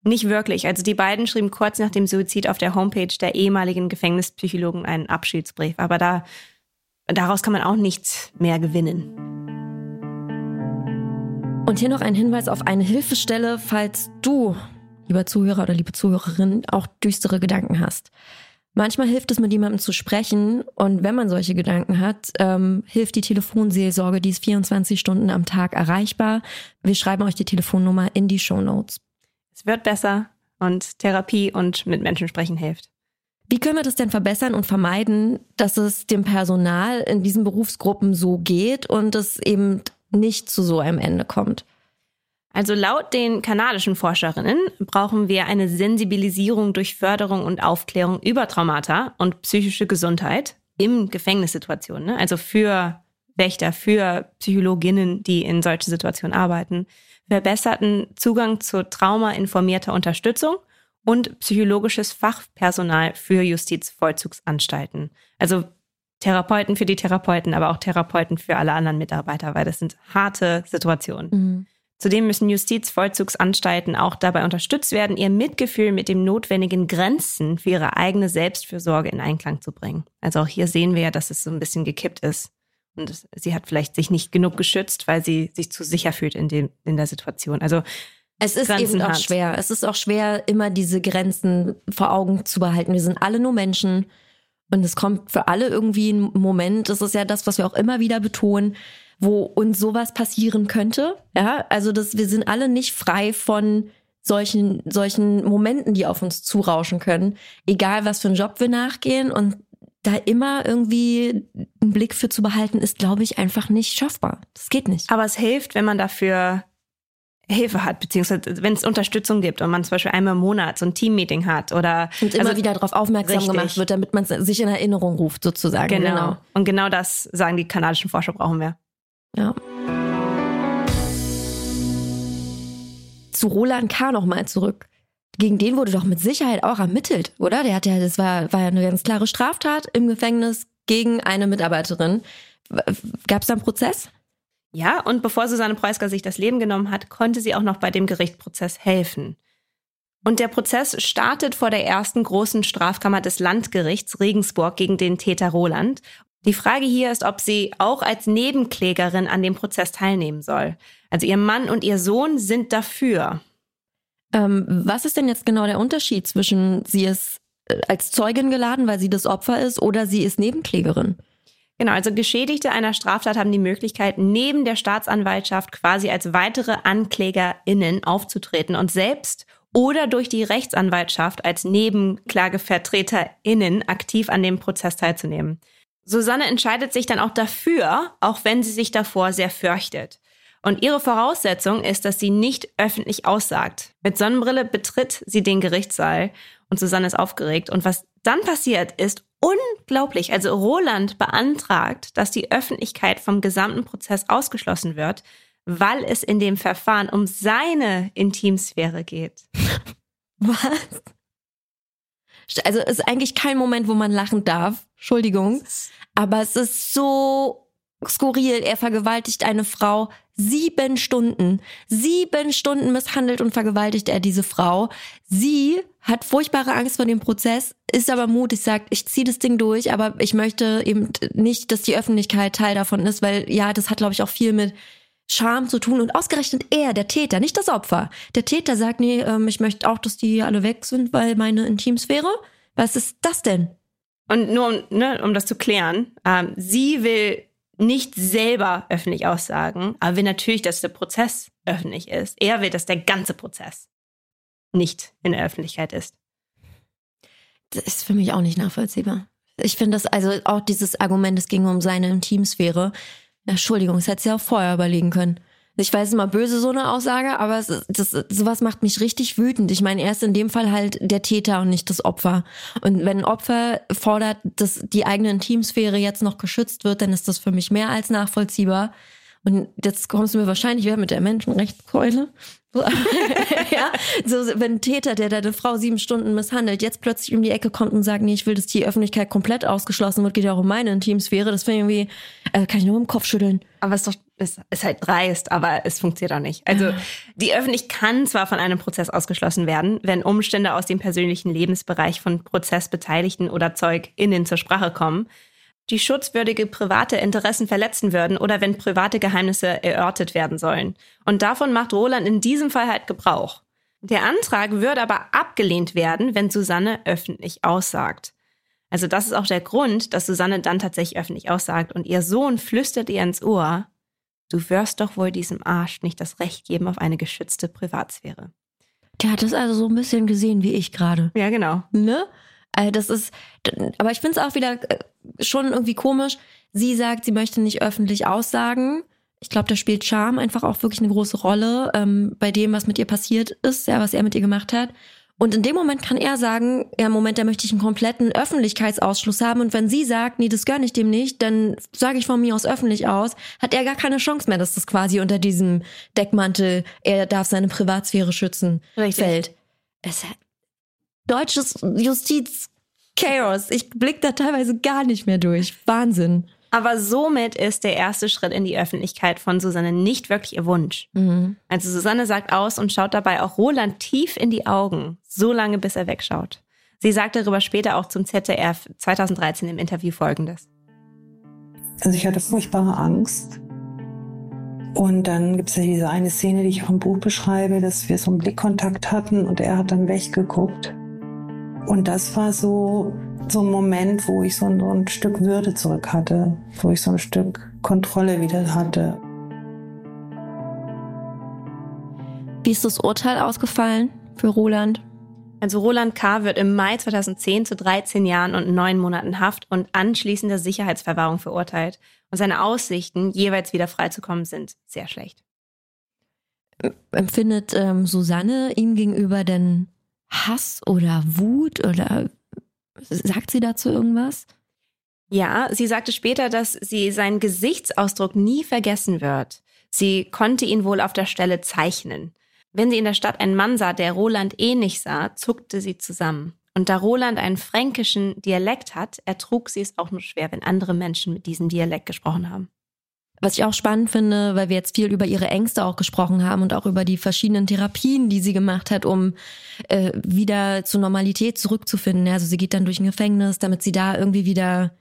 Nicht wirklich. Also die beiden schrieben kurz nach dem Suizid auf der Homepage der ehemaligen Gefängnispsychologen einen Abschiedsbrief. Aber da, daraus kann man auch nichts mehr gewinnen. Und hier noch ein Hinweis auf eine Hilfestelle, falls du, lieber Zuhörer oder liebe Zuhörerin, auch düstere Gedanken hast. Manchmal hilft es, mit jemandem zu sprechen. Und wenn man solche Gedanken hat, ähm, hilft die Telefonseelsorge, die ist 24 Stunden am Tag erreichbar. Wir schreiben euch die Telefonnummer in die Show Notes. Es wird besser und Therapie und mit Menschen sprechen hilft. Wie können wir das denn verbessern und vermeiden, dass es dem Personal in diesen Berufsgruppen so geht und es eben nicht zu so einem Ende kommt? Also laut den kanadischen Forscherinnen brauchen wir eine Sensibilisierung durch Förderung und Aufklärung über Traumata und psychische Gesundheit im Gefängnissituationen. Ne? Also für Wächter, für Psychologinnen, die in solchen Situationen arbeiten verbesserten Zugang zu traumainformierter Unterstützung und psychologisches Fachpersonal für Justizvollzugsanstalten. Also Therapeuten für die Therapeuten, aber auch Therapeuten für alle anderen Mitarbeiter, weil das sind harte Situationen. Mhm. Zudem müssen Justizvollzugsanstalten auch dabei unterstützt werden, ihr Mitgefühl mit den notwendigen Grenzen für ihre eigene Selbstfürsorge in Einklang zu bringen. Also auch hier sehen wir ja, dass es so ein bisschen gekippt ist. Und sie hat vielleicht sich nicht genug geschützt, weil sie sich zu sicher fühlt in, dem, in der Situation. Also es ist Grenzen eben auch hat. schwer. Es ist auch schwer, immer diese Grenzen vor Augen zu behalten. Wir sind alle nur Menschen. Und es kommt für alle irgendwie ein Moment, das ist ja das, was wir auch immer wieder betonen, wo uns sowas passieren könnte. Ja, also das, wir sind alle nicht frei von solchen, solchen Momenten, die auf uns zurauschen können. Egal, was für einen Job wir nachgehen. Und da immer irgendwie einen Blick für zu behalten, ist, glaube ich, einfach nicht schaffbar. Das geht nicht. Aber es hilft, wenn man dafür Hilfe hat, beziehungsweise wenn es Unterstützung gibt und man zum Beispiel einmal im Monat so ein Teammeeting hat oder und immer also, wieder darauf aufmerksam richtig. gemacht wird, damit man sich in Erinnerung ruft, sozusagen. Genau. genau. Und genau das sagen die kanadischen Forscher brauchen wir. Ja. Zu Roland K. nochmal zurück gegen den wurde doch mit Sicherheit auch ermittelt, oder? Der hat ja, das war, war ja eine ganz klare Straftat im Gefängnis gegen eine Mitarbeiterin. Gab es da einen Prozess? Ja, und bevor Susanne Preusker sich das Leben genommen hat, konnte sie auch noch bei dem Gerichtsprozess helfen. Und der Prozess startet vor der ersten großen Strafkammer des Landgerichts Regensburg gegen den Täter Roland. Die Frage hier ist, ob sie auch als Nebenklägerin an dem Prozess teilnehmen soll. Also ihr Mann und ihr Sohn sind dafür. Ähm, was ist denn jetzt genau der Unterschied zwischen sie ist äh, als Zeugin geladen, weil sie das Opfer ist, oder sie ist Nebenklägerin? Genau, also Geschädigte einer Straftat haben die Möglichkeit, neben der Staatsanwaltschaft quasi als weitere AnklägerInnen aufzutreten und selbst oder durch die Rechtsanwaltschaft als NebenklagevertreterInnen aktiv an dem Prozess teilzunehmen. Susanne entscheidet sich dann auch dafür, auch wenn sie sich davor sehr fürchtet. Und ihre Voraussetzung ist, dass sie nicht öffentlich aussagt. Mit Sonnenbrille betritt sie den Gerichtssaal und Susanne ist aufgeregt. Und was dann passiert, ist unglaublich. Also Roland beantragt, dass die Öffentlichkeit vom gesamten Prozess ausgeschlossen wird, weil es in dem Verfahren um seine Intimsphäre geht. Was? Also es ist eigentlich kein Moment, wo man lachen darf. Entschuldigung. Aber es ist so skurril. Er vergewaltigt eine Frau sieben Stunden. Sieben Stunden misshandelt und vergewaltigt er diese Frau. Sie hat furchtbare Angst vor dem Prozess, ist aber mutig, sagt, ich ziehe das Ding durch, aber ich möchte eben nicht, dass die Öffentlichkeit Teil davon ist, weil ja, das hat, glaube ich, auch viel mit Scham zu tun und ausgerechnet er, der Täter, nicht das Opfer. Der Täter sagt, nee, ähm, ich möchte auch, dass die alle weg sind, weil meine Intimsphäre. Was ist das denn? Und nur um, ne, um das zu klären, ähm, sie will nicht selber öffentlich aussagen, aber will natürlich, dass der Prozess öffentlich ist. Er will, dass der ganze Prozess nicht in der Öffentlichkeit ist. Das ist für mich auch nicht nachvollziehbar. Ich finde das, also auch dieses Argument, es ging um seine Intimsphäre. Entschuldigung, das hätte sie auch vorher überlegen können. Ich weiß immer böse so eine Aussage, aber es, das, sowas macht mich richtig wütend. Ich meine, er ist in dem Fall halt der Täter und nicht das Opfer. Und wenn ein Opfer fordert, dass die eigene Intimsphäre jetzt noch geschützt wird, dann ist das für mich mehr als nachvollziehbar. Und jetzt kommst du mir wahrscheinlich wieder mit der Menschenrechtskeule. ja, so, wenn ein Täter, der deine Frau sieben Stunden misshandelt, jetzt plötzlich um die Ecke kommt und sagt, nee, ich will, dass die Öffentlichkeit komplett ausgeschlossen wird, geht ja auch um meine Intimsphäre, das finde ich irgendwie, äh, kann ich nur im Kopf schütteln. Aber es ist doch, es ist halt dreist, aber es funktioniert auch nicht. Also, die Öffentlichkeit kann zwar von einem Prozess ausgeschlossen werden, wenn Umstände aus dem persönlichen Lebensbereich von Prozessbeteiligten oder ZeugInnen zur Sprache kommen, die schutzwürdige private Interessen verletzen würden oder wenn private Geheimnisse erörtert werden sollen. Und davon macht Roland in diesem Fall halt Gebrauch. Der Antrag würde aber abgelehnt werden, wenn Susanne öffentlich aussagt. Also das ist auch der Grund, dass Susanne dann tatsächlich öffentlich aussagt und ihr Sohn flüstert ihr ins Ohr, du wirst doch wohl diesem Arsch nicht das Recht geben auf eine geschützte Privatsphäre. Der hat das also so ein bisschen gesehen wie ich gerade. Ja, genau. Ne? Also das ist, aber ich finde es auch wieder äh, schon irgendwie komisch. Sie sagt, sie möchte nicht öffentlich aussagen. Ich glaube, da spielt Charme einfach auch wirklich eine große Rolle ähm, bei dem, was mit ihr passiert ist, ja, was er mit ihr gemacht hat. Und in dem Moment kann er sagen, ja, Moment, da möchte ich einen kompletten Öffentlichkeitsausschluss haben. Und wenn sie sagt, nee, das gönne ich dem nicht, dann sage ich von mir aus öffentlich aus, hat er gar keine Chance mehr, dass das quasi unter diesem Deckmantel, er darf seine Privatsphäre schützen, Richtig. fällt. Es deutsches Justiz Chaos. Ich blick da teilweise gar nicht mehr durch. Wahnsinn. Aber somit ist der erste Schritt in die Öffentlichkeit von Susanne nicht wirklich ihr Wunsch. Mhm. Also Susanne sagt aus und schaut dabei auch Roland tief in die Augen, so lange bis er wegschaut. Sie sagt darüber später auch zum ZDF 2013 im Interview folgendes. Also ich hatte furchtbare Angst. Und dann gibt es ja diese eine Szene, die ich auch im Buch beschreibe, dass wir so einen Blickkontakt hatten und er hat dann weggeguckt. Und das war so, so ein Moment, wo ich so ein, so ein Stück Würde zurück hatte, wo ich so ein Stück Kontrolle wieder hatte. Wie ist das Urteil ausgefallen für Roland? Also Roland K. wird im Mai 2010 zu 13 Jahren und 9 Monaten Haft und anschließender Sicherheitsverwahrung verurteilt. Und seine Aussichten, jeweils wieder freizukommen, sind sehr schlecht. Empfindet ähm, Susanne ihm gegenüber denn Hass oder Wut oder sagt sie dazu irgendwas? Ja, sie sagte später, dass sie seinen Gesichtsausdruck nie vergessen wird. Sie konnte ihn wohl auf der Stelle zeichnen. Wenn sie in der Stadt einen Mann sah, der Roland ähnlich sah, zuckte sie zusammen. Und da Roland einen fränkischen Dialekt hat, ertrug sie es auch nur schwer, wenn andere Menschen mit diesem Dialekt gesprochen haben. Was ich auch spannend finde, weil wir jetzt viel über ihre Ängste auch gesprochen haben und auch über die verschiedenen Therapien, die sie gemacht hat, um äh, wieder zur Normalität zurückzufinden. Also sie geht dann durch ein Gefängnis, damit sie da irgendwie wieder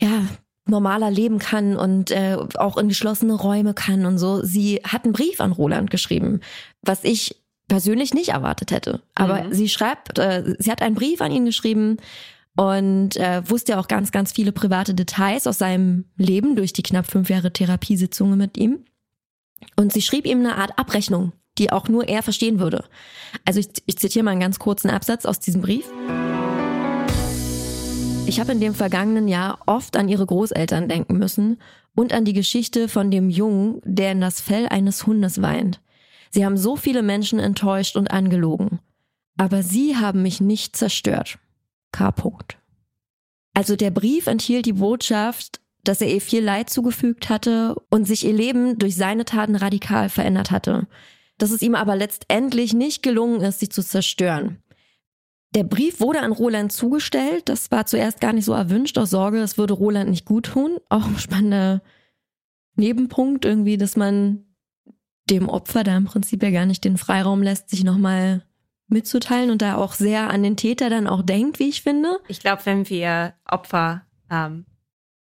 ja normaler leben kann und äh, auch in geschlossene Räume kann und so. Sie hat einen Brief an Roland geschrieben, was ich persönlich nicht erwartet hätte. Aber mhm. sie schreibt, äh, sie hat einen Brief an ihn geschrieben und äh, wusste auch ganz, ganz viele private Details aus seinem Leben durch die knapp fünf Jahre Therapiesitzungen mit ihm. Und sie schrieb ihm eine Art Abrechnung, die auch nur er verstehen würde. Also ich, ich zitiere mal einen ganz kurzen Absatz aus diesem Brief. Ich habe in dem vergangenen Jahr oft an ihre Großeltern denken müssen und an die Geschichte von dem Jungen, der in das Fell eines Hundes weint. Sie haben so viele Menschen enttäuscht und angelogen. Aber sie haben mich nicht zerstört. K. Also der Brief enthielt die Botschaft, dass er ihr viel Leid zugefügt hatte und sich ihr Leben durch seine Taten radikal verändert hatte. Dass es ihm aber letztendlich nicht gelungen ist, sie zu zerstören. Der Brief wurde an Roland zugestellt. Das war zuerst gar nicht so erwünscht, aus Sorge, es würde Roland nicht gut tun. Auch ein spannender Nebenpunkt irgendwie, dass man dem Opfer da im Prinzip ja gar nicht den Freiraum lässt, sich nochmal mitzuteilen und da auch sehr an den Täter dann auch denkt, wie ich finde. Ich glaube, wenn wir Opfer, ähm,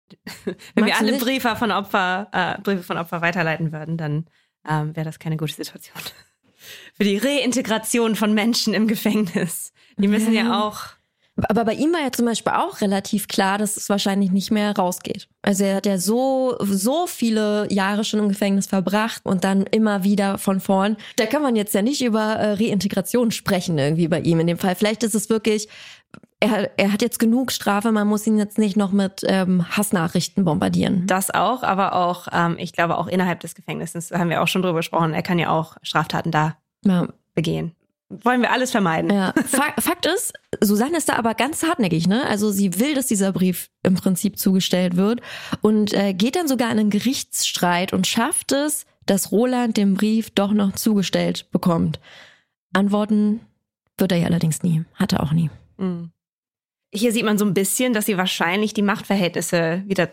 wenn Magst wir alle Briefe von Opfer, äh, Briefe von Opfer weiterleiten würden, dann ähm, wäre das keine gute Situation. Für die Reintegration von Menschen im Gefängnis. Die müssen ja, ja auch aber bei ihm war ja zum Beispiel auch relativ klar, dass es wahrscheinlich nicht mehr rausgeht. Also er hat ja so, so viele Jahre schon im Gefängnis verbracht und dann immer wieder von vorn. Da kann man jetzt ja nicht über äh, Reintegration sprechen irgendwie bei ihm in dem Fall. Vielleicht ist es wirklich, er, er hat jetzt genug Strafe, man muss ihn jetzt nicht noch mit ähm, Hassnachrichten bombardieren. Das auch, aber auch, ähm, ich glaube, auch innerhalb des Gefängnisses, da haben wir auch schon drüber gesprochen, er kann ja auch Straftaten da ja. begehen. Wollen wir alles vermeiden. Ja. Fakt ist, Susanne ist da aber ganz hartnäckig, ne? Also sie will, dass dieser Brief im Prinzip zugestellt wird und äh, geht dann sogar in einen Gerichtsstreit und schafft es, dass Roland den Brief doch noch zugestellt bekommt. Antworten wird er ja allerdings nie. Hat er auch nie. Mhm. Hier sieht man so ein bisschen, dass sie wahrscheinlich die Machtverhältnisse wieder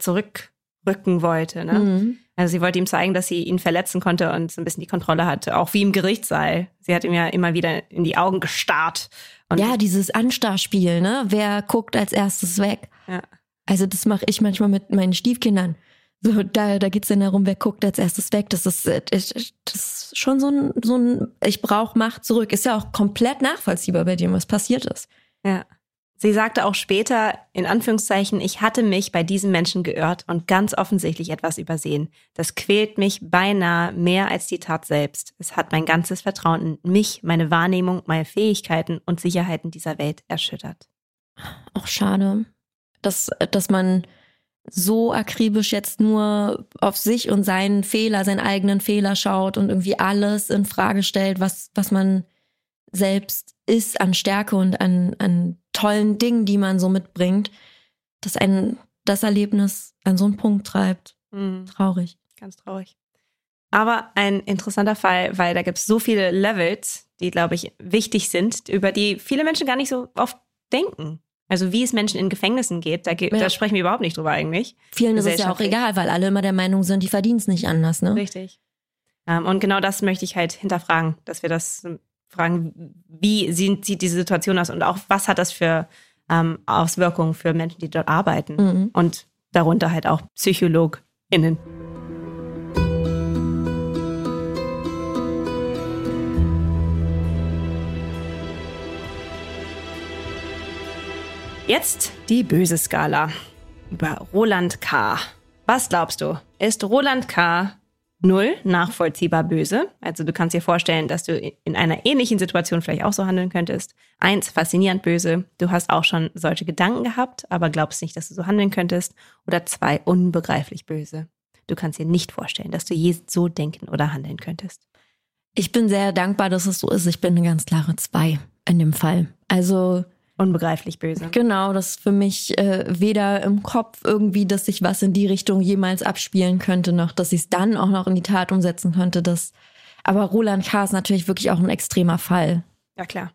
zurückrücken wollte. Ne? Mhm. Also sie wollte ihm zeigen, dass sie ihn verletzen konnte und so ein bisschen die Kontrolle hatte, auch wie im Gerichtssaal. Sie hat ihm ja immer wieder in die Augen gestarrt. ja, dieses Anstarrspiel, ne? Wer guckt als erstes weg? Ja. Also das mache ich manchmal mit meinen Stiefkindern. So, da, da geht's dann darum, wer guckt als erstes weg. Das ist, äh, das ist schon so ein, so ein, ich brauche Macht zurück. Ist ja auch komplett nachvollziehbar bei dem, was passiert ist. Ja. Sie sagte auch später, in Anführungszeichen, ich hatte mich bei diesem Menschen geirrt und ganz offensichtlich etwas übersehen. Das quält mich beinahe mehr als die Tat selbst. Es hat mein ganzes Vertrauen in mich, meine Wahrnehmung, meine Fähigkeiten und Sicherheiten dieser Welt erschüttert. Auch schade, dass, dass man so akribisch jetzt nur auf sich und seinen Fehler, seinen eigenen Fehler schaut und irgendwie alles in Frage stellt, was, was man selbst ist an Stärke und an, an tollen Dingen, die man so mitbringt, dass ein das Erlebnis an so einen Punkt treibt. Mhm. Traurig. Ganz traurig. Aber ein interessanter Fall, weil da gibt es so viele Levels, die, glaube ich, wichtig sind, über die viele Menschen gar nicht so oft denken. Also wie es Menschen in Gefängnissen geht, da, ja. da sprechen wir überhaupt nicht drüber eigentlich. Vielen ist es ja auch egal, weil alle immer der Meinung sind, die verdienen es nicht anders. Ne? Richtig. Um, ähm, und genau das möchte ich halt hinterfragen, dass wir das fragen, wie sieht, sieht diese Situation aus und auch was hat das für ähm, Auswirkungen für Menschen, die dort arbeiten mhm. und darunter halt auch PsychologInnen. Jetzt die böse Skala über Roland K. Was glaubst du? Ist Roland K. null nachvollziehbar böse? Also du kannst dir vorstellen, dass du in einer ähnlichen Situation vielleicht auch so handeln könntest. Eins, faszinierend böse. Du hast auch schon solche Gedanken gehabt, aber glaubst nicht, dass du so handeln könntest. Oder zwei, unbegreiflich böse. Du kannst dir nicht vorstellen, dass du je so denken oder handeln könntest. Ich bin sehr dankbar, dass es so ist. Ich bin eine ganz klare zwei in dem Fall. Also Unbegreiflich böse. Genau, das ist für mich äh, weder im Kopf irgendwie, dass sich was in die Richtung jemals abspielen könnte, noch dass ich es dann auch noch in die Tat umsetzen könnte. Das, aber Roland K. ist natürlich wirklich auch ein extremer Fall. Ja, klar.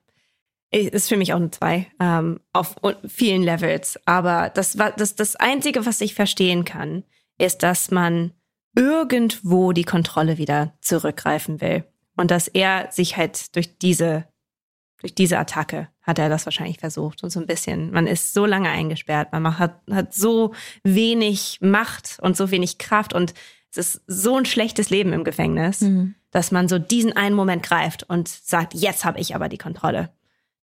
Ist für mich auch eine Zwei ähm, auf vielen Levels. Aber das, das, das Einzige, was ich verstehen kann, ist, dass man irgendwo die Kontrolle wieder zurückgreifen will. Und dass er sich halt durch diese durch diese Attacke hat er das wahrscheinlich versucht und so ein bisschen. Man ist so lange eingesperrt, man hat, hat so wenig Macht und so wenig Kraft und es ist so ein schlechtes Leben im Gefängnis, mhm. dass man so diesen einen Moment greift und sagt, jetzt habe ich aber die Kontrolle.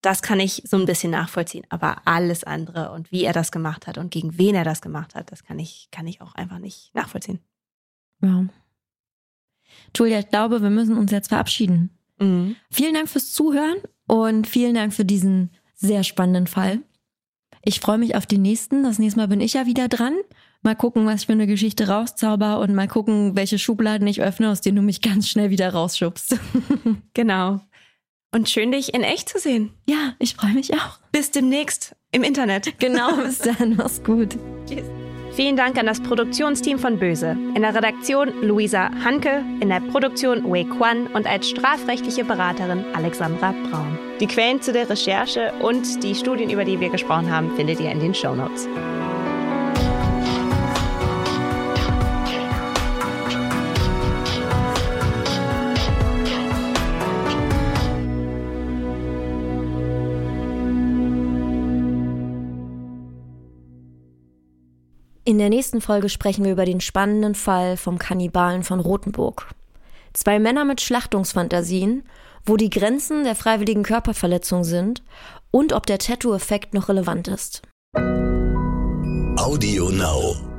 Das kann ich so ein bisschen nachvollziehen, aber alles andere und wie er das gemacht hat und gegen wen er das gemacht hat, das kann ich, kann ich auch einfach nicht nachvollziehen. Ja. Julia, ich glaube, wir müssen uns jetzt verabschieden. Mhm. Vielen Dank fürs Zuhören und vielen Dank für diesen sehr spannenden Fall. Ich freue mich auf den nächsten. Das nächste Mal bin ich ja wieder dran. Mal gucken, was ich für eine Geschichte rauszauber und mal gucken, welche Schubladen ich öffne, aus denen du mich ganz schnell wieder rausschubst. genau. Und schön, dich in echt zu sehen. Ja, ich freue mich auch. Bis demnächst im Internet. Genau, bis dann. Mach's gut. Tschüss. Vielen Dank an das Produktionsteam von Böse. In der Redaktion Luisa Hanke, in der Produktion Wei Quan und als strafrechtliche Beraterin Alexandra Braun. Die Quellen zu der Recherche und die Studien, über die wir gesprochen haben, findet ihr in den Show Notes. In der nächsten Folge sprechen wir über den spannenden Fall vom Kannibalen von Rothenburg. Zwei Männer mit Schlachtungsfantasien, wo die Grenzen der freiwilligen Körperverletzung sind und ob der Tattoo-Effekt noch relevant ist. Audio Now.